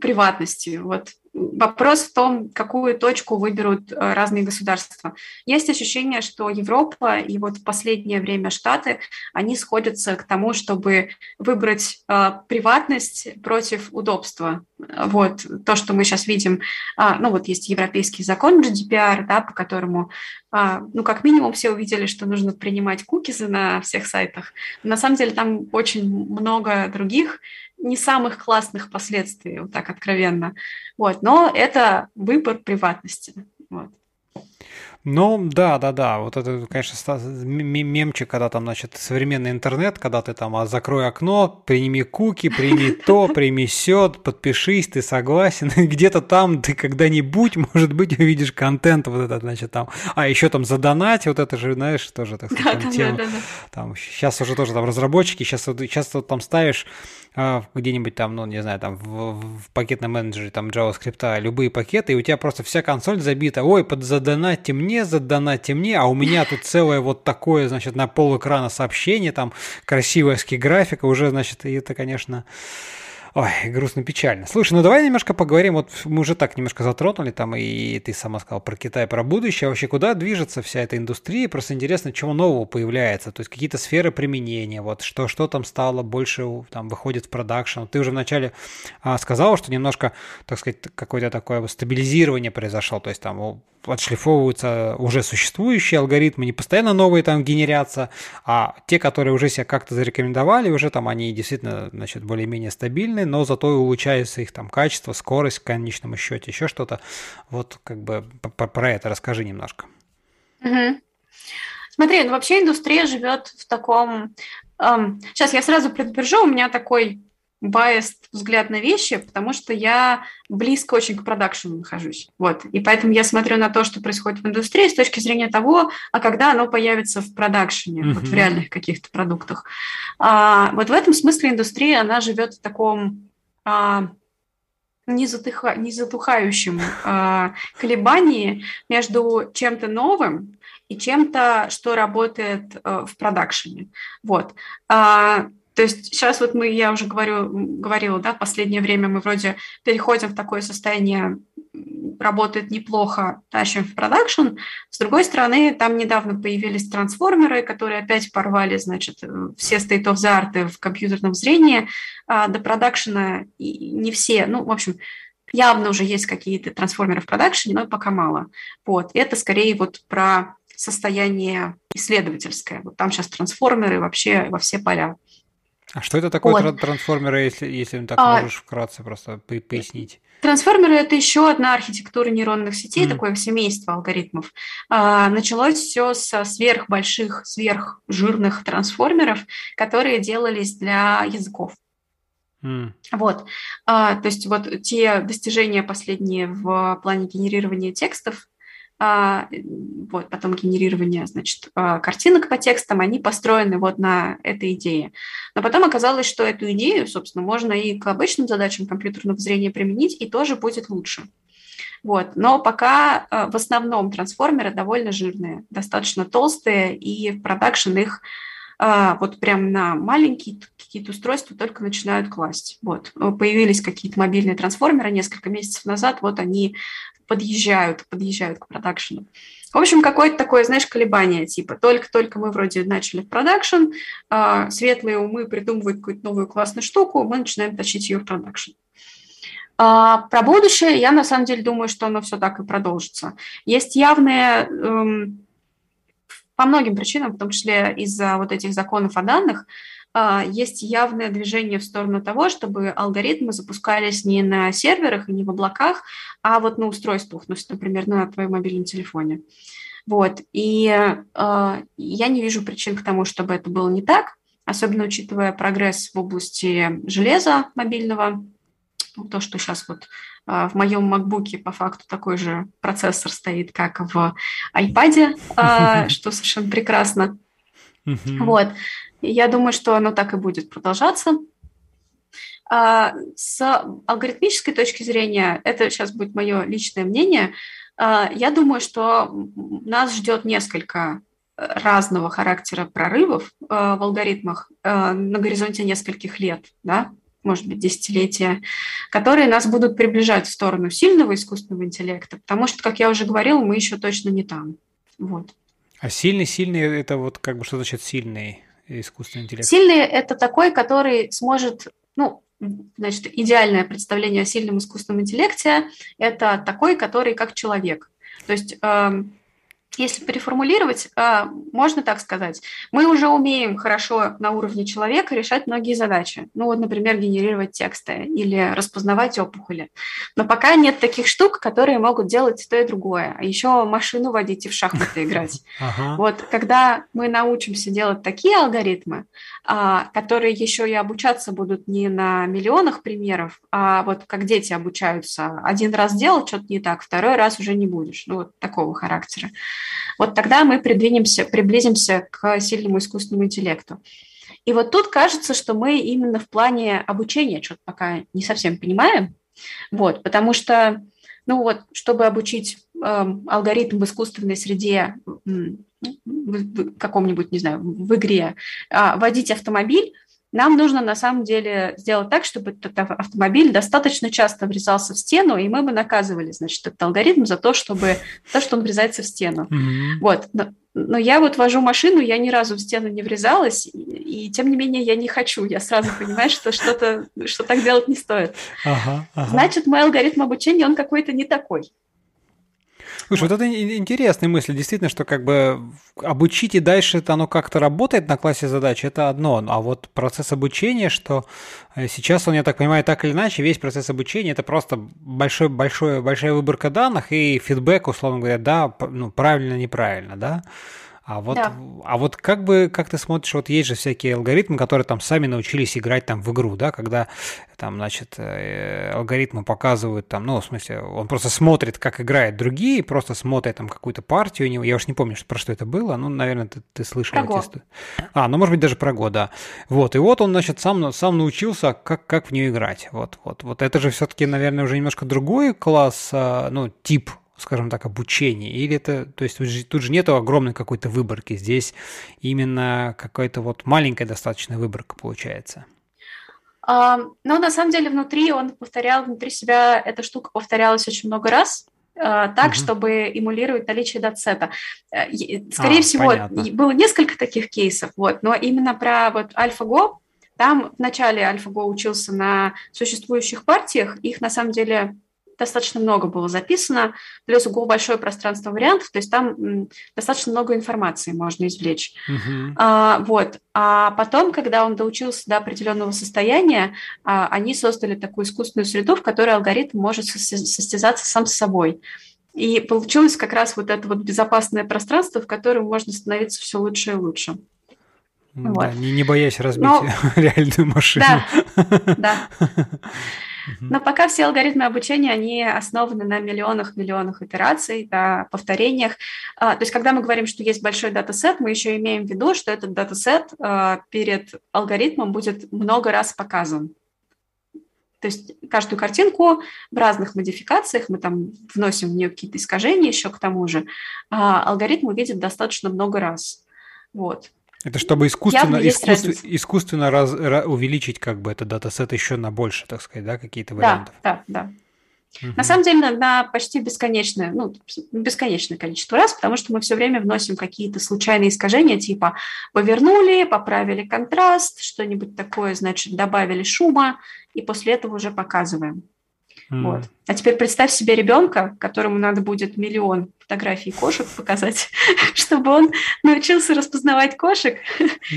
приватностью. Вот вопрос в том, какую точку выберут э, разные государства. Есть ощущение, что Европа и вот в последнее время Штаты, они сходятся к тому, чтобы выбрать э, приватность против удобства. Вот то, что мы сейчас видим, э, ну вот есть европейский закон GDPR, да, по которому, э, ну как минимум все увидели, что нужно принимать кукизы на всех сайтах. на самом деле там очень много других не самых классных последствий, вот так откровенно. Вот, но это выбор приватности. Вот. Ну, да, да, да. Вот это, конечно, мемчик, когда там, значит, современный интернет, когда ты там, а закрой окно, прими куки, прими то, прими сет, подпишись, ты согласен. Где-то там ты когда-нибудь, может быть, увидишь контент вот этот, значит, там. А еще там задонать, вот это же, знаешь, тоже, так сказать, да, тема. Да, да, да. Там, сейчас уже тоже там разработчики, сейчас, сейчас вот там ставишь а, где-нибудь там, ну, не знаю, там в, в пакетном менеджере там JavaScript любые пакеты, и у тебя просто вся консоль забита, ой, под задонатьте мне, задонатьте мне, а у меня тут целое вот такое, значит, на пол экрана сообщение, там красивая ски графика, уже, значит, и это, конечно, Ой, грустно, печально. Слушай, ну давай немножко поговорим, вот мы уже так немножко затронули там, и ты сама сказала про Китай, про будущее, вообще куда движется вся эта индустрия, просто интересно, чего нового появляется, то есть какие-то сферы применения, вот что, что там стало больше, там выходит в продакшн. Ты уже вначале а, сказала, что немножко, так сказать, какое-то такое стабилизирование произошло, то есть там отшлифовываются уже существующие алгоритмы, не постоянно новые там генерятся, а те, которые уже себя как-то зарекомендовали, уже там они действительно, значит, более-менее стабильны, но зато улучшается их там качество, скорость в конечном счете, еще что-то. Вот как бы про это расскажи немножко. Угу. Смотри, ну вообще индустрия живет в таком... Эм, сейчас я сразу предупрежу, у меня такой biased взгляд на вещи, потому что я близко очень к продакшену нахожусь. Вот. И поэтому я смотрю на то, что происходит в индустрии с точки зрения того, а когда оно появится в продакшене, mm-hmm. вот в реальных каких-то продуктах. А, вот в этом смысле индустрия, она живет в таком а, незатыха, незатухающем а, колебании между чем-то новым и чем-то, что работает а, в продакшене. Вот. А, то есть сейчас вот мы, я уже говорю, говорила, да, в последнее время мы вроде переходим в такое состояние, работает неплохо, тащим в продакшн. С другой стороны, там недавно появились трансформеры, которые опять порвали, значит, все state of the art в компьютерном зрении. А до продакшена не все, ну, в общем, явно уже есть какие-то трансформеры в продакшене, но пока мало. Вот. Это скорее вот про состояние исследовательское. Вот там сейчас трансформеры вообще во все поля. А что это такое вот. трансформеры, если, если так а, можешь вкратце просто пояснить? Трансформеры – это еще одна архитектура нейронных сетей, mm. такое семейство алгоритмов. А, началось все со сверхбольших, сверхжирных трансформеров, которые делались для языков. Mm. Вот, а, то есть вот те достижения последние в плане генерирования текстов, вот, потом генерирование, значит, а, картинок по текстам, они построены вот на этой идее. Но потом оказалось, что эту идею, собственно, можно и к обычным задачам компьютерного зрения применить, и тоже будет лучше. Вот. Но пока а, в основном трансформеры довольно жирные, достаточно толстые, и в продакшн их вот прям на маленькие какие-то устройства только начинают класть. Вот. Появились какие-то мобильные трансформеры несколько месяцев назад, вот они подъезжают, подъезжают к продакшену. В общем, какое-то такое, знаешь, колебание, типа, только-только мы вроде начали в продакшн, э, светлые умы придумывают какую-то новую классную штуку, мы начинаем тащить ее в продакшн. А, про будущее я на самом деле думаю, что оно все так и продолжится. Есть явные, эм, по многим причинам, в том числе из-за вот этих законов о данных, а, есть явное движение в сторону того, чтобы алгоритмы запускались не на серверах и не в облаках, а вот на устройствах, ну, например, на твоем мобильном телефоне. Вот. И э, я не вижу причин к тому, чтобы это было не так, особенно учитывая прогресс в области железа мобильного. То, что сейчас вот э, в моем MacBook по факту такой же процессор стоит, как в iPad, что совершенно прекрасно. Вот. Я думаю, что оно так и будет продолжаться. А, с алгоритмической точки зрения, это сейчас будет мое личное мнение, а, я думаю, что нас ждет несколько разного характера прорывов а, в алгоритмах на горизонте нескольких лет, да, может быть, десятилетия, которые нас будут приближать в сторону сильного искусственного интеллекта, потому что, как я уже говорила, мы еще точно не там. Вот. А сильный-сильный – это вот как бы что значит сильный? искусственный интеллект? Сильный – это такой, который сможет, ну, значит, идеальное представление о сильном искусственном интеллекте – это такой, который как человек. То есть эм, если переформулировать, а, можно так сказать, мы уже умеем хорошо на уровне человека решать многие задачи. Ну вот, например, генерировать тексты или распознавать опухоли. Но пока нет таких штук, которые могут делать то и другое. А еще машину водить и в шахматы играть. Вот, когда мы научимся делать такие алгоритмы, а, которые еще и обучаться будут не на миллионах примеров, а вот как дети обучаются. Один раз делал что-то не так, второй раз уже не будешь. Ну вот такого характера вот тогда мы придвинемся, приблизимся к сильному искусственному интеллекту. И вот тут кажется, что мы именно в плане обучения что-то пока не совсем понимаем, вот, потому что, ну вот, чтобы обучить э, алгоритм в искусственной среде, в каком-нибудь, не знаю, в игре, э, водить автомобиль, нам нужно на самом деле сделать так, чтобы этот автомобиль достаточно часто врезался в стену, и мы бы наказывали, значит, этот алгоритм за то, чтобы то, что он врезается в стену. Mm-hmm. Вот. Но, но я вот вожу машину, я ни разу в стену не врезалась, и, и тем не менее я не хочу. Я сразу понимаю, что что-то, что так делать не стоит. Ага, ага. Значит, мой алгоритм обучения, он какой-то не такой. Слушай, вот. вот это интересная мысль, действительно, что как бы обучить и дальше это оно как-то работает на классе задач, это одно, а вот процесс обучения, что э, сейчас он, я так понимаю, так или иначе, весь процесс обучения это просто большой, большой, большая выборка данных и фидбэк, условно говоря, да, ну, правильно, неправильно, да? А вот, да. а вот как бы, как ты смотришь, вот есть же всякие алгоритмы, которые там сами научились играть там в игру, да, когда там, значит, э, алгоритмы показывают там, ну, в смысле, он просто смотрит, как играют другие, просто смотрит там какую-то партию, я уж не помню, про что это было, ну, наверное, ты, ты слышал про эти А, ну, может быть, даже про год, да. Вот, и вот он, значит, сам, сам научился, как, как в нее играть, вот, вот, вот это же все-таки, наверное, уже немножко другой класс, а, ну, тип скажем так, обучение? Или это, то есть тут же нету огромной какой-то выборки, здесь именно какая-то вот маленькая достаточно выборка получается? А, ну, на самом деле, внутри он повторял, внутри себя эта штука повторялась очень много раз, а, так, угу. чтобы эмулировать наличие датсета. Э, скорее а, всего, понятно. было несколько таких кейсов, вот, но именно про вот AlphaGo, там в начале AlphaGo учился на существующих партиях, их на самом деле достаточно много было записано, плюс у Go большое пространство вариантов, то есть там достаточно много информации можно извлечь. Uh-huh. А, вот. А потом, когда он доучился до определенного состояния, а, они создали такую искусственную среду, в которой алгоритм может состязаться сам с собой. И получилось как раз вот это вот безопасное пространство, в котором можно становиться все лучше и лучше. Вот. Да, не, не боясь разбить Но... реальную машину. Да, да. Но пока все алгоритмы обучения, они основаны на миллионах-миллионах итераций, да, повторениях. А, то есть, когда мы говорим, что есть большой датасет, мы еще имеем в виду, что этот датасет а, перед алгоритмом будет много раз показан. То есть каждую картинку в разных модификациях, мы там вносим в нее какие-то искажения еще к тому же, а алгоритм увидит достаточно много раз. Вот. Это чтобы искусственно, искусственно, искусственно раз, раз, увеличить как бы этот датасет еще на больше, так сказать, да, какие-то варианты. Да, да, да. Угу. На самом деле на почти бесконечное, ну, бесконечное количество раз, потому что мы все время вносим какие-то случайные искажения, типа повернули, поправили контраст, что-нибудь такое, значит, добавили шума, и после этого уже показываем. Mm. Вот. А теперь представь себе ребенка, которому надо будет миллион фотографий кошек показать, чтобы он научился распознавать кошек,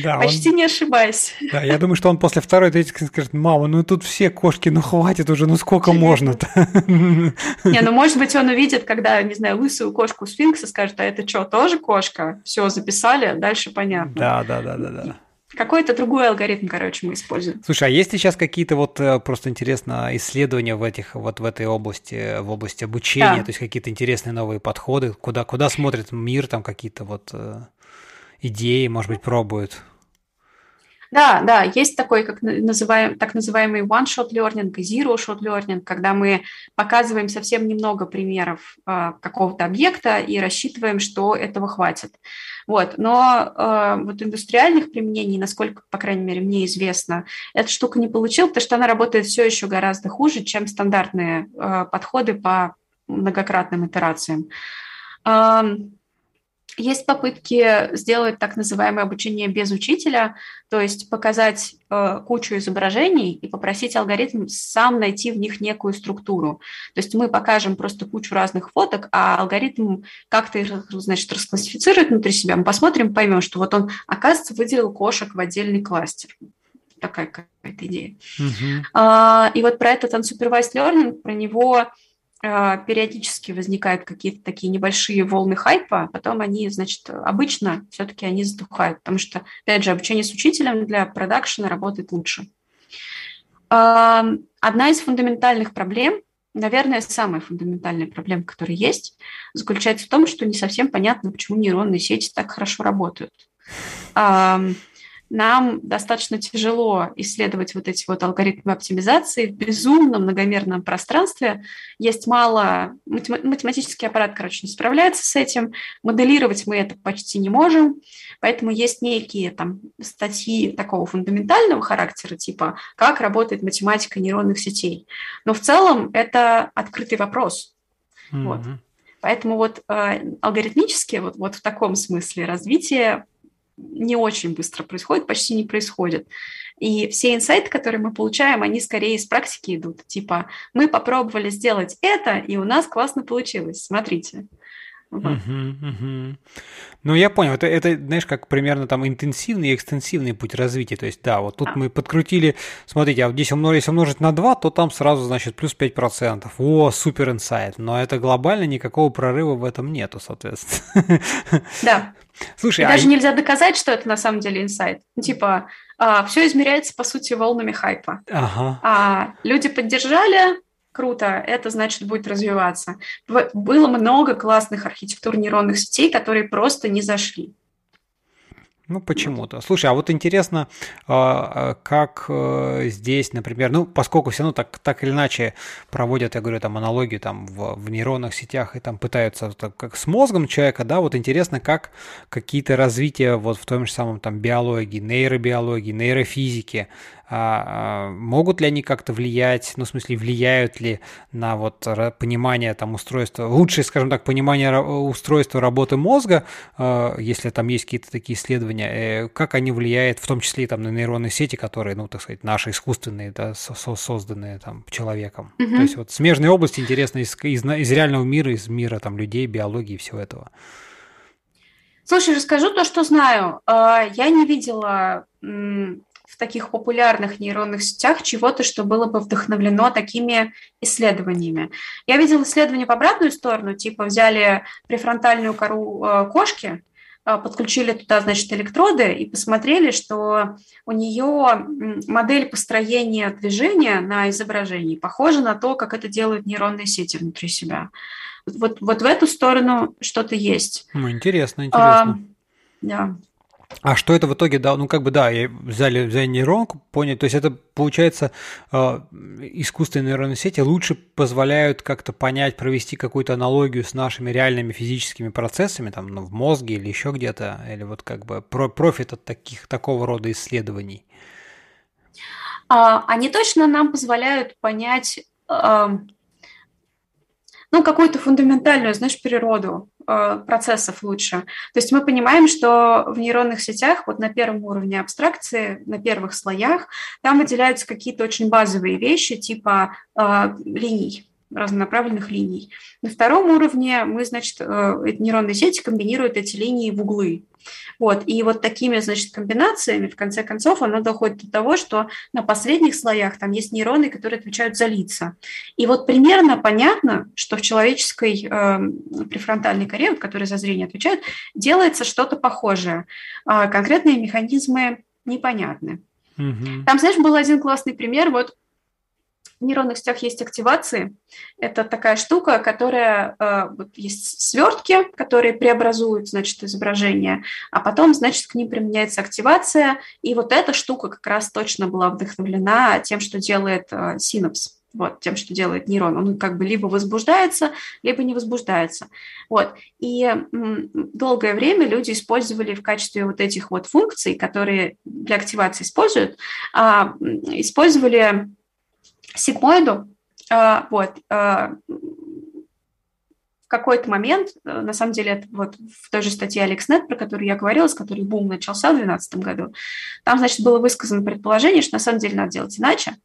да, почти он... не ошибаясь. Да, я думаю, что он после второй третьей скажет, мама, ну тут все кошки, ну хватит уже, ну сколько можно-то? Не, ну может быть он увидит, когда, не знаю, лысую кошку сфинкса, скажет, а это что, тоже кошка? Все, записали, дальше понятно. Да, да, да, да, да. Какой-то другой алгоритм, короче, мы используем. Слушай, а есть ли сейчас какие-то вот э, просто интересно исследования в этих вот в этой области, в области обучения, да. то есть какие-то интересные новые подходы, куда куда смотрит мир, там какие-то вот э, идеи, может быть, пробуют? Да, да, есть такой, как называем, так называемый one-shot learning и zero-shot learning, когда мы показываем совсем немного примеров э, какого-то объекта и рассчитываем, что этого хватит. Вот. Но э, вот индустриальных применений, насколько, по крайней мере, мне известно, эта штука не получила, потому что она работает все еще гораздо хуже, чем стандартные э, подходы по многократным итерациям. Есть попытки сделать так называемое обучение без учителя, то есть показать э, кучу изображений и попросить алгоритм сам найти в них некую структуру. То есть мы покажем просто кучу разных фоток, а алгоритм как-то их, значит, расклассифицирует внутри себя. Мы посмотрим, поймем, что вот он, оказывается, выделил кошек в отдельный кластер такая какая-то идея. Uh-huh. А, и вот про этот unsupervised learning, про него периодически возникают какие-то такие небольшие волны хайпа, а потом они, значит, обычно все-таки они затухают, потому что, опять же, обучение с учителем для продакшена работает лучше. А, одна из фундаментальных проблем, наверное, самая фундаментальная проблема, которая есть, заключается в том, что не совсем понятно, почему нейронные сети так хорошо работают. Нам достаточно тяжело исследовать вот эти вот алгоритмы оптимизации в безумном многомерном пространстве. Есть мало... Математический аппарат, короче, не справляется с этим. Моделировать мы это почти не можем. Поэтому есть некие там статьи такого фундаментального характера, типа «Как работает математика нейронных сетей?». Но в целом это открытый вопрос. Mm-hmm. Вот. Поэтому вот э, алгоритмически, вот, вот в таком смысле развитие не очень быстро происходит, почти не происходит. И все инсайты, которые мы получаем, они скорее из практики идут. Типа, мы попробовали сделать это, и у нас классно получилось. Смотрите. Угу, угу. Ну, я понял, это, это, знаешь, как примерно там интенсивный и экстенсивный путь развития. То есть, да, вот тут а. мы подкрутили, смотрите, а вот здесь умножить, если умножить на 2, то там сразу, значит, плюс 5%. О, супер инсайт. Но это глобально никакого прорыва в этом нету, соответственно. Да. Слушай, и а... даже нельзя доказать, что это на самом деле инсайт. Ну, типа, а, все измеряется, по сути, волнами хайпа. Ага. А, люди поддержали, круто, это значит будет развиваться. Было много классных архитектур нейронных сетей, которые просто не зашли. Ну, почему-то. Слушай, а вот интересно, а, а, как э, здесь, например, ну, поскольку все равно так, так или иначе проводят, я говорю, там аналогию там в, в нейронных сетях и там пытаются так, как с мозгом человека, да, вот интересно, как какие-то развития вот в том же самом там биологии, нейробиологии, нейрофизике, могут ли они как-то влиять, ну, в смысле, влияют ли на вот понимание там устройства, лучшее, скажем так, понимание устройства работы мозга, а, если там есть какие-то такие исследования, э, как они влияют, в том числе и там на нейронные сети, которые, ну, так сказать, наши искусственные, да, созданные там человеком. Угу. То есть вот смежные области интересны из, из, из реального мира, из мира там людей, биологии и всего этого. Слушай, расскажу то, что знаю. Я не видела таких популярных нейронных сетях чего-то, что было бы вдохновлено такими исследованиями. Я видела исследования в обратную сторону, типа взяли префронтальную кору э, кошки, э, подключили туда, значит, электроды и посмотрели, что у нее модель построения движения на изображении похожа на то, как это делают нейронные сети внутри себя. Вот, вот в эту сторону что-то есть. Ну, интересно, интересно. А, да. А что это в итоге дало? Ну, как бы, да, взяли, взяли нейронку, поняли. То есть это, получается, э, искусственные нейронные сети лучше позволяют как-то понять, провести какую-то аналогию с нашими реальными физическими процессами, там, ну, в мозге или еще где-то, или вот как бы про профит от таких, такого рода исследований? А, они точно нам позволяют понять ну, какую-то фундаментальную, знаешь, природу э, процессов лучше. То есть мы понимаем, что в нейронных сетях, вот на первом уровне абстракции, на первых слоях, там выделяются какие-то очень базовые вещи, типа э, линий, разнонаправленных линий. На втором уровне мы, значит, э, нейронные сети комбинируют эти линии в углы. Вот. И вот такими, значит, комбинациями, в конце концов, оно доходит до того, что на последних слоях там есть нейроны, которые отвечают за лица. И вот примерно понятно, что в человеческой э, префронтальной коре, вот, которая за зрение отвечает, делается что-то похожее. А конкретные механизмы непонятны. Угу. Там, знаешь, был один классный пример. Вот в нейронных сетях есть активации. Это такая штука, которая э, вот есть свертки, которые преобразуют, значит, изображение, а потом, значит, к ним применяется активация. И вот эта штука как раз точно была вдохновлена тем, что делает э, синапс вот, тем, что делает нейрон. Он как бы либо возбуждается, либо не возбуждается. Вот. И долгое время люди использовали в качестве вот этих вот функций, которые для активации используют, а, использовали сигмоиду, а, вот, а, в какой-то момент, э, на самом деле, это вот в той же статье AlexNet, про которую я говорила, с которой бум начался в 2012 году, там, значит, было высказано предположение, что на самом деле надо делать иначе.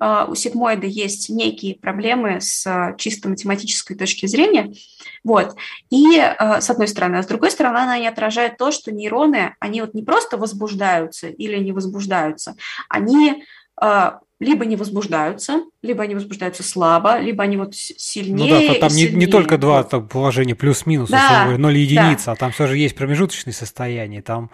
А, у сигмоида есть некие проблемы с чисто математической точки зрения, вот, и с одной стороны, а с другой стороны, она не отражает то, что нейроны, они вот не просто возбуждаются или не возбуждаются, они либо не возбуждаются, либо они возбуждаются слабо, либо они вот сильнее. Ну да, там не, не только два там, положения плюс-минус, да, условно, 0 и единица, да. а там все же есть промежуточные состояния, там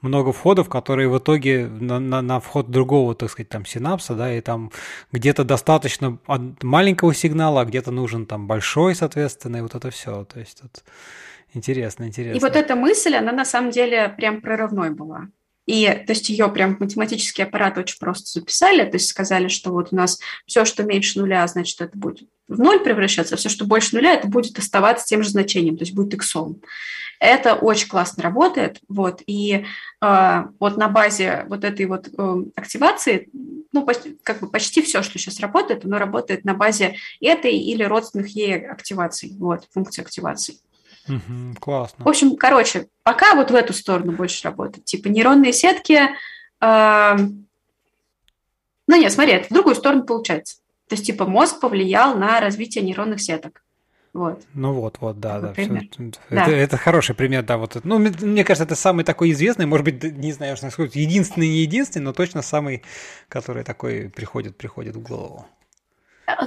много входов, которые в итоге на, на, на вход другого, так сказать, там синапса, да, и там где-то достаточно маленького сигнала, а где-то нужен там большой, соответственно, и вот это все. То есть тут интересно, интересно. И вот эта мысль, она на самом деле прям прорывной была. И, то есть, ее прям математический аппарат очень просто записали, то есть сказали, что вот у нас все, что меньше нуля, значит, это будет в ноль превращаться, а все, что больше нуля, это будет оставаться тем же значением, то есть будет иксом. Это очень классно работает, вот, и э, вот на базе вот этой вот э, активации, ну, почти, как бы почти все, что сейчас работает, оно работает на базе этой или родственных ей активаций, вот, функции активации. Угу, классно. В общем, короче, пока вот в эту сторону больше работает. Типа нейронные сетки... Э, ну нет, смотри, это в другую сторону получается. То есть, типа, мозг повлиял на развитие нейронных сеток. Вот. Ну вот, вот, да, да. Все, да. Это, это хороший пример, да. Вот, ну, мне кажется, это самый такой известный, может быть, не знаю, сказать, единственный, не единственный, но точно самый, который такой приходит, приходит в голову.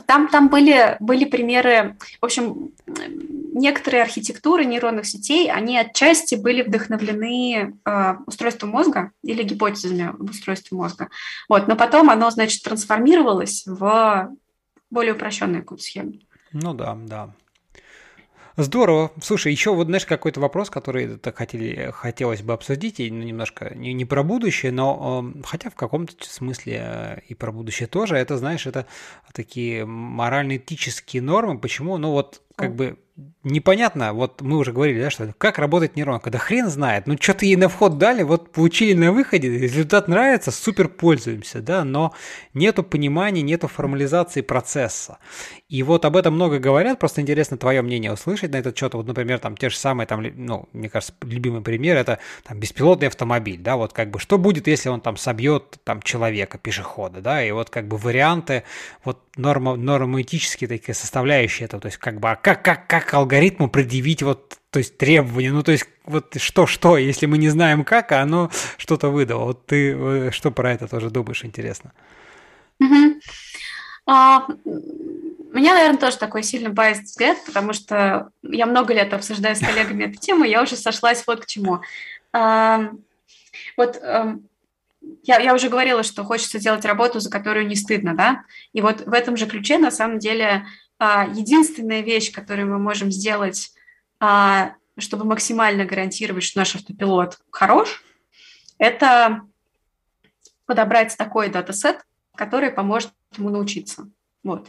Там, там были, были примеры, в общем, некоторые архитектуры нейронных сетей, они отчасти были вдохновлены э, устройством мозга или гипотезами об устройстве мозга. Вот, но потом оно, значит, трансформировалось в более упрощенную какую-то схему. Ну да, да. Здорово. Слушай, еще вот, знаешь, какой-то вопрос, который так хотели, хотелось бы обсудить, и ну, немножко не, не про будущее, но э, хотя в каком-то смысле э, и про будущее тоже, это, знаешь, это такие морально-этические нормы. Почему? Ну вот как бы непонятно, вот мы уже говорили, да, что как работает нейронка, да хрен знает, ну что-то ей на вход дали, вот получили на выходе, результат нравится, супер пользуемся, да, но нету понимания, нету формализации процесса. И вот об этом много говорят, просто интересно твое мнение услышать на этот счет, вот, например, там те же самые, там, ну, мне кажется, любимый пример, это там беспилотный автомобиль, да, вот как бы, что будет, если он там собьет там человека, пешехода, да, и вот как бы варианты, вот норма, нормотические такие составляющие этого, то есть как бы, а как, как, как алгоритму предъявить вот, то есть требования, ну то есть вот что-что, если мы не знаем как, а оно что-то выдало. Вот ты э, что про это тоже думаешь, интересно? Угу. А, у меня, наверное, тоже такой сильный байс взгляд, потому что я много лет обсуждаю с коллегами эту тему, я уже сошлась вот к чему. А, вот эм, я, я уже говорила, что хочется делать работу, за которую не стыдно, да? И вот в этом же ключе, на самом деле, единственная вещь, которую мы можем сделать, а, чтобы максимально гарантировать, что наш автопилот хорош, это подобрать такой датасет, который поможет ему научиться. Вот.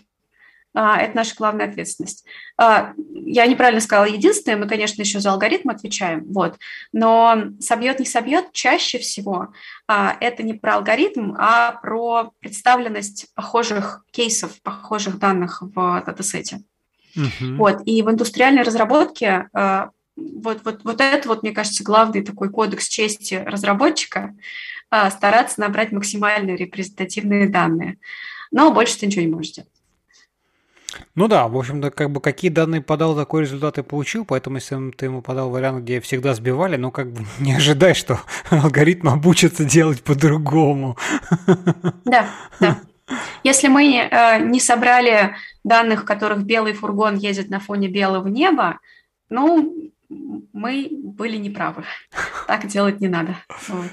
А, это наша главная ответственность. А, я неправильно сказала единственное, мы, конечно, еще за алгоритм отвечаем, вот, но собьет, не собьет, чаще всего а, это не про алгоритм, а про представленность похожих кейсов, похожих данных в датасете. Uh-huh. Вот, и в индустриальной разработке вот, вот, вот это вот, мне кажется, главный такой кодекс чести разработчика стараться набрать максимально репрезентативные данные. Но больше ты ничего не можешь делать. Ну да, в общем-то, как бы какие данные подал, такой результат и получил, поэтому если ты ему подал вариант, где всегда сбивали, ну как бы не ожидай, что алгоритм обучится делать по-другому. Да, да. Если мы э, не собрали данных, в которых белый фургон ездит на фоне белого неба, ну, мы были неправы. Так делать не надо. Вот.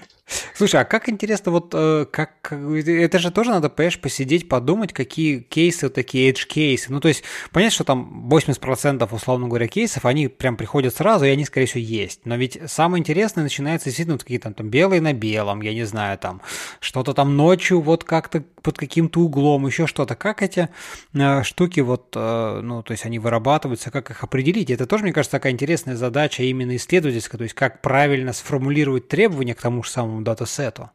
Слушай, а как интересно, вот э, как это же тоже надо, понимаешь, посидеть, подумать, какие кейсы такие edge кейсы. Ну, то есть, понятно, что там 80% условно говоря кейсов, они прям приходят сразу, и они, скорее всего, есть. Но ведь самое интересное начинается действительно вот какие-то там белые на белом, я не знаю, там что-то там ночью вот как-то под каким-то углом, еще что-то. Как эти э, штуки вот, э, ну, то есть они вырабатываются, как их определить? Это тоже, мне кажется, такая интересная задача именно исследовательская, то есть как правильно сформулировать требования к тому же самому датасету.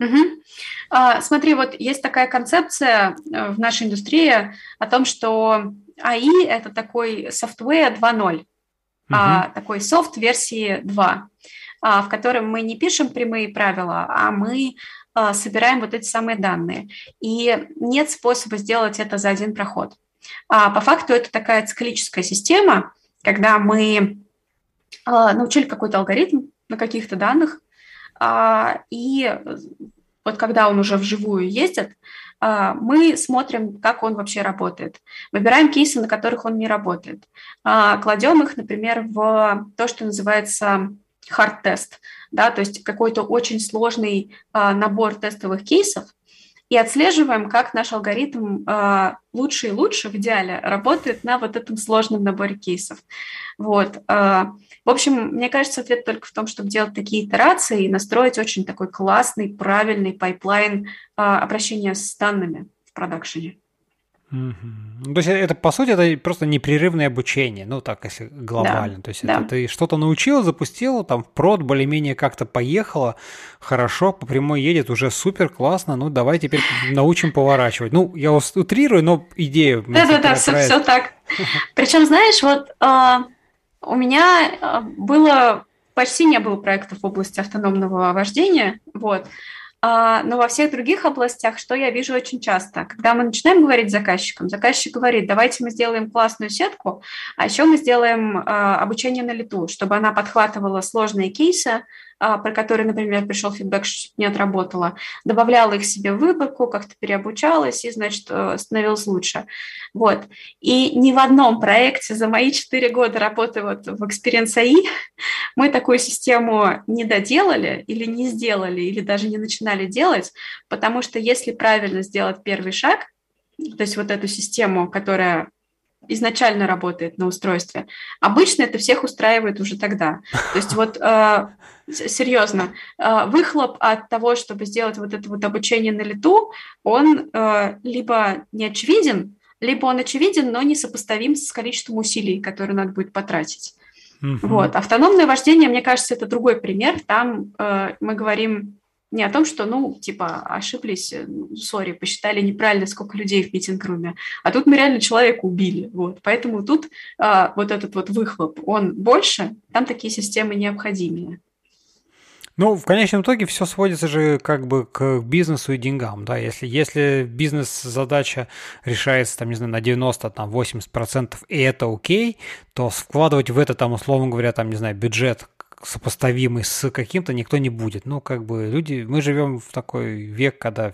Угу. Смотри, вот есть такая концепция э, в нашей индустрии о том, что АИ – это такой software 2.0, угу. а, такой софт версии 2, а, в котором мы не пишем прямые правила, а мы а, собираем вот эти самые данные. И нет способа сделать это за один проход. А, по факту это такая циклическая система, когда мы а, научили какой-то алгоритм на каких-то данных, и вот когда он уже вживую ездит, а, мы смотрим, как он вообще работает. Выбираем кейсы, на которых он не работает. А, кладем их, например, в то, что называется hard test, да, то есть какой-то очень сложный набор тестовых кейсов, и отслеживаем, как наш алгоритм э, лучше и лучше в идеале работает на вот этом сложном наборе кейсов. Вот. Э, в общем, мне кажется, ответ только в том, чтобы делать такие итерации и настроить очень такой классный, правильный pipeline э, обращения с данными в продакшене. Mm-hmm. То есть это, по сути, это просто непрерывное обучение, ну так, если глобально. Да, То есть да. это ты что-то научил, запустил, там в прод более-менее как-то поехало, хорошо, по прямой едет, уже супер, классно, ну давай теперь научим поворачивать. Ну, я утрирую, но идею... Да-да-да, все, все так. Причем, знаешь, вот а, у меня а, было почти не было проектов в области автономного вождения, вот, но во всех других областях, что я вижу очень часто, когда мы начинаем говорить с заказчиком, заказчик говорит, давайте мы сделаем классную сетку, а еще мы сделаем а, обучение на лету, чтобы она подхватывала сложные кейсы, а, про которые, например, пришел фидбэк, что не отработало, добавляла их себе в выборку, как-то переобучалась и, значит, э, становилась лучше. Вот. И ни в одном проекте за мои четыре года работы вот в Experience AI мы такую систему не доделали или не сделали, или даже не начинали делать, потому что если правильно сделать первый шаг, то есть вот эту систему, которая изначально работает на устройстве. Обычно это всех устраивает уже тогда. То есть вот э, серьезно, э, выхлоп от того, чтобы сделать вот это вот обучение на лету, он э, либо не очевиден, либо он очевиден, но не сопоставим с количеством усилий, которые надо будет потратить. Uh-huh. Вот. Автономное вождение, мне кажется, это другой пример. Там э, мы говорим не о том, что, ну, типа, ошиблись, э, сори, посчитали неправильно, сколько людей в митинг-руме, а тут мы реально человека убили, вот, поэтому тут а, вот этот вот выхлоп, он больше, там такие системы необходимые. Ну, в конечном итоге все сводится же как бы к бизнесу и деньгам, да, если, если бизнес-задача решается, там, не знаю, на 90, там, 80% и это окей, то вкладывать в это, там, условно говоря, там, не знаю, бюджет сопоставимый с каким-то никто не будет. Ну, как бы люди, мы живем в такой век, когда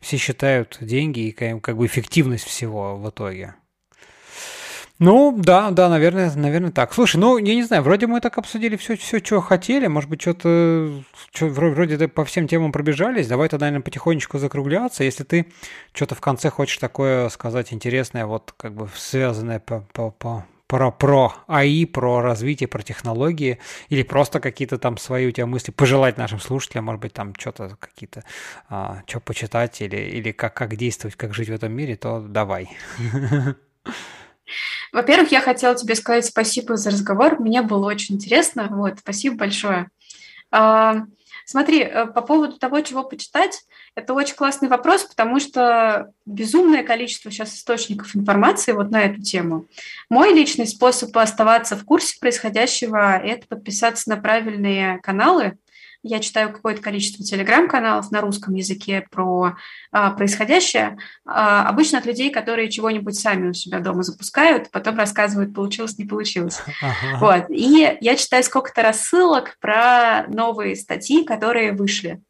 все считают деньги и как бы эффективность всего в итоге. Ну, да, да, наверное, наверное так. Слушай, ну, я не знаю, вроде мы так обсудили все, все, что хотели, может быть, что-то, что, вроде, по всем темам пробежались, давай тогда, наверное, потихонечку закругляться. Если ты что-то в конце хочешь такое сказать интересное, вот как бы связанное по, по, по, про, про АИ, про развитие, про технологии, или просто какие-то там свои у тебя мысли, пожелать нашим слушателям, может быть, там что-то какие-то, а, что почитать, или, или как, как действовать, как жить в этом мире, то давай. Во-первых, я хотела тебе сказать спасибо за разговор. Мне было очень интересно. Вот, спасибо большое. А, смотри, э, по поводу того, чего почитать, это очень классный вопрос, потому что безумное количество сейчас источников информации вот на эту тему. Мой личный способ оставаться в курсе происходящего – это подписаться на правильные каналы. Я читаю какое-то количество телеграм-каналов на русском языке про а, происходящее. А, обычно от людей, которые чего-нибудь сами у себя дома запускают, потом рассказывают, получилось, не получилось. Ага. Вот. И я читаю сколько-то рассылок про новые статьи, которые вышли.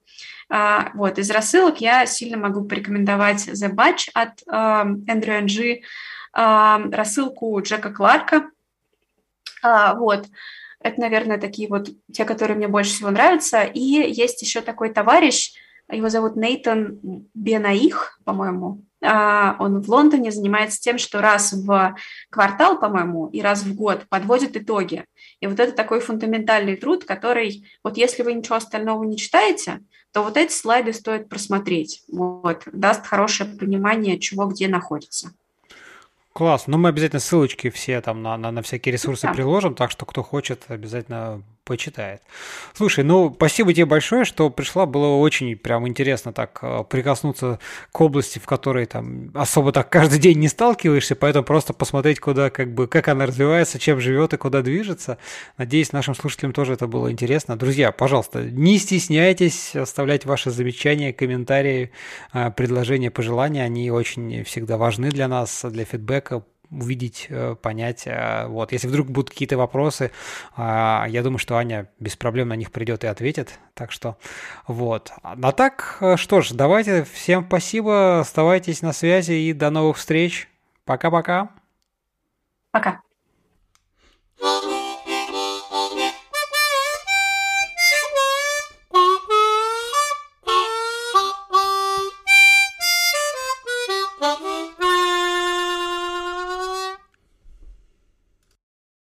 А, вот, из рассылок я сильно могу порекомендовать The Batch от Эндрю Анжи, рассылку Джека Кларка. А, вот, это, наверное, такие вот те, которые мне больше всего нравятся. И есть еще такой товарищ, его зовут Нейтан Бенаих, по-моему. А, он в Лондоне занимается тем, что раз в квартал, по-моему, и раз в год подводит итоги. И вот это такой фундаментальный труд, который, вот если вы ничего остального не читаете, то вот эти слайды стоит просмотреть. Вот, даст хорошее понимание, чего где находится. Класс. Ну, мы обязательно ссылочки все там на, на, на всякие ресурсы да. приложим, так что кто хочет, обязательно почитает. Слушай, ну, спасибо тебе большое, что пришла. Было очень прям интересно так э, прикоснуться к области, в которой там особо так каждый день не сталкиваешься, поэтому просто посмотреть, куда, как бы, как она развивается, чем живет и куда движется. Надеюсь, нашим слушателям тоже это было интересно. Друзья, пожалуйста, не стесняйтесь оставлять ваши замечания, комментарии, э, предложения, пожелания. Они очень всегда важны для нас, для фидбэка увидеть, э, понять. Э, вот. Если вдруг будут какие-то вопросы, а, я думаю, что Аня без проблем на них придет и ответит. Так что вот. А так, э, что ж, давайте. Всем спасибо, оставайтесь на связи и до новых встреч. Пока-пока. Пока. -пока. Пока.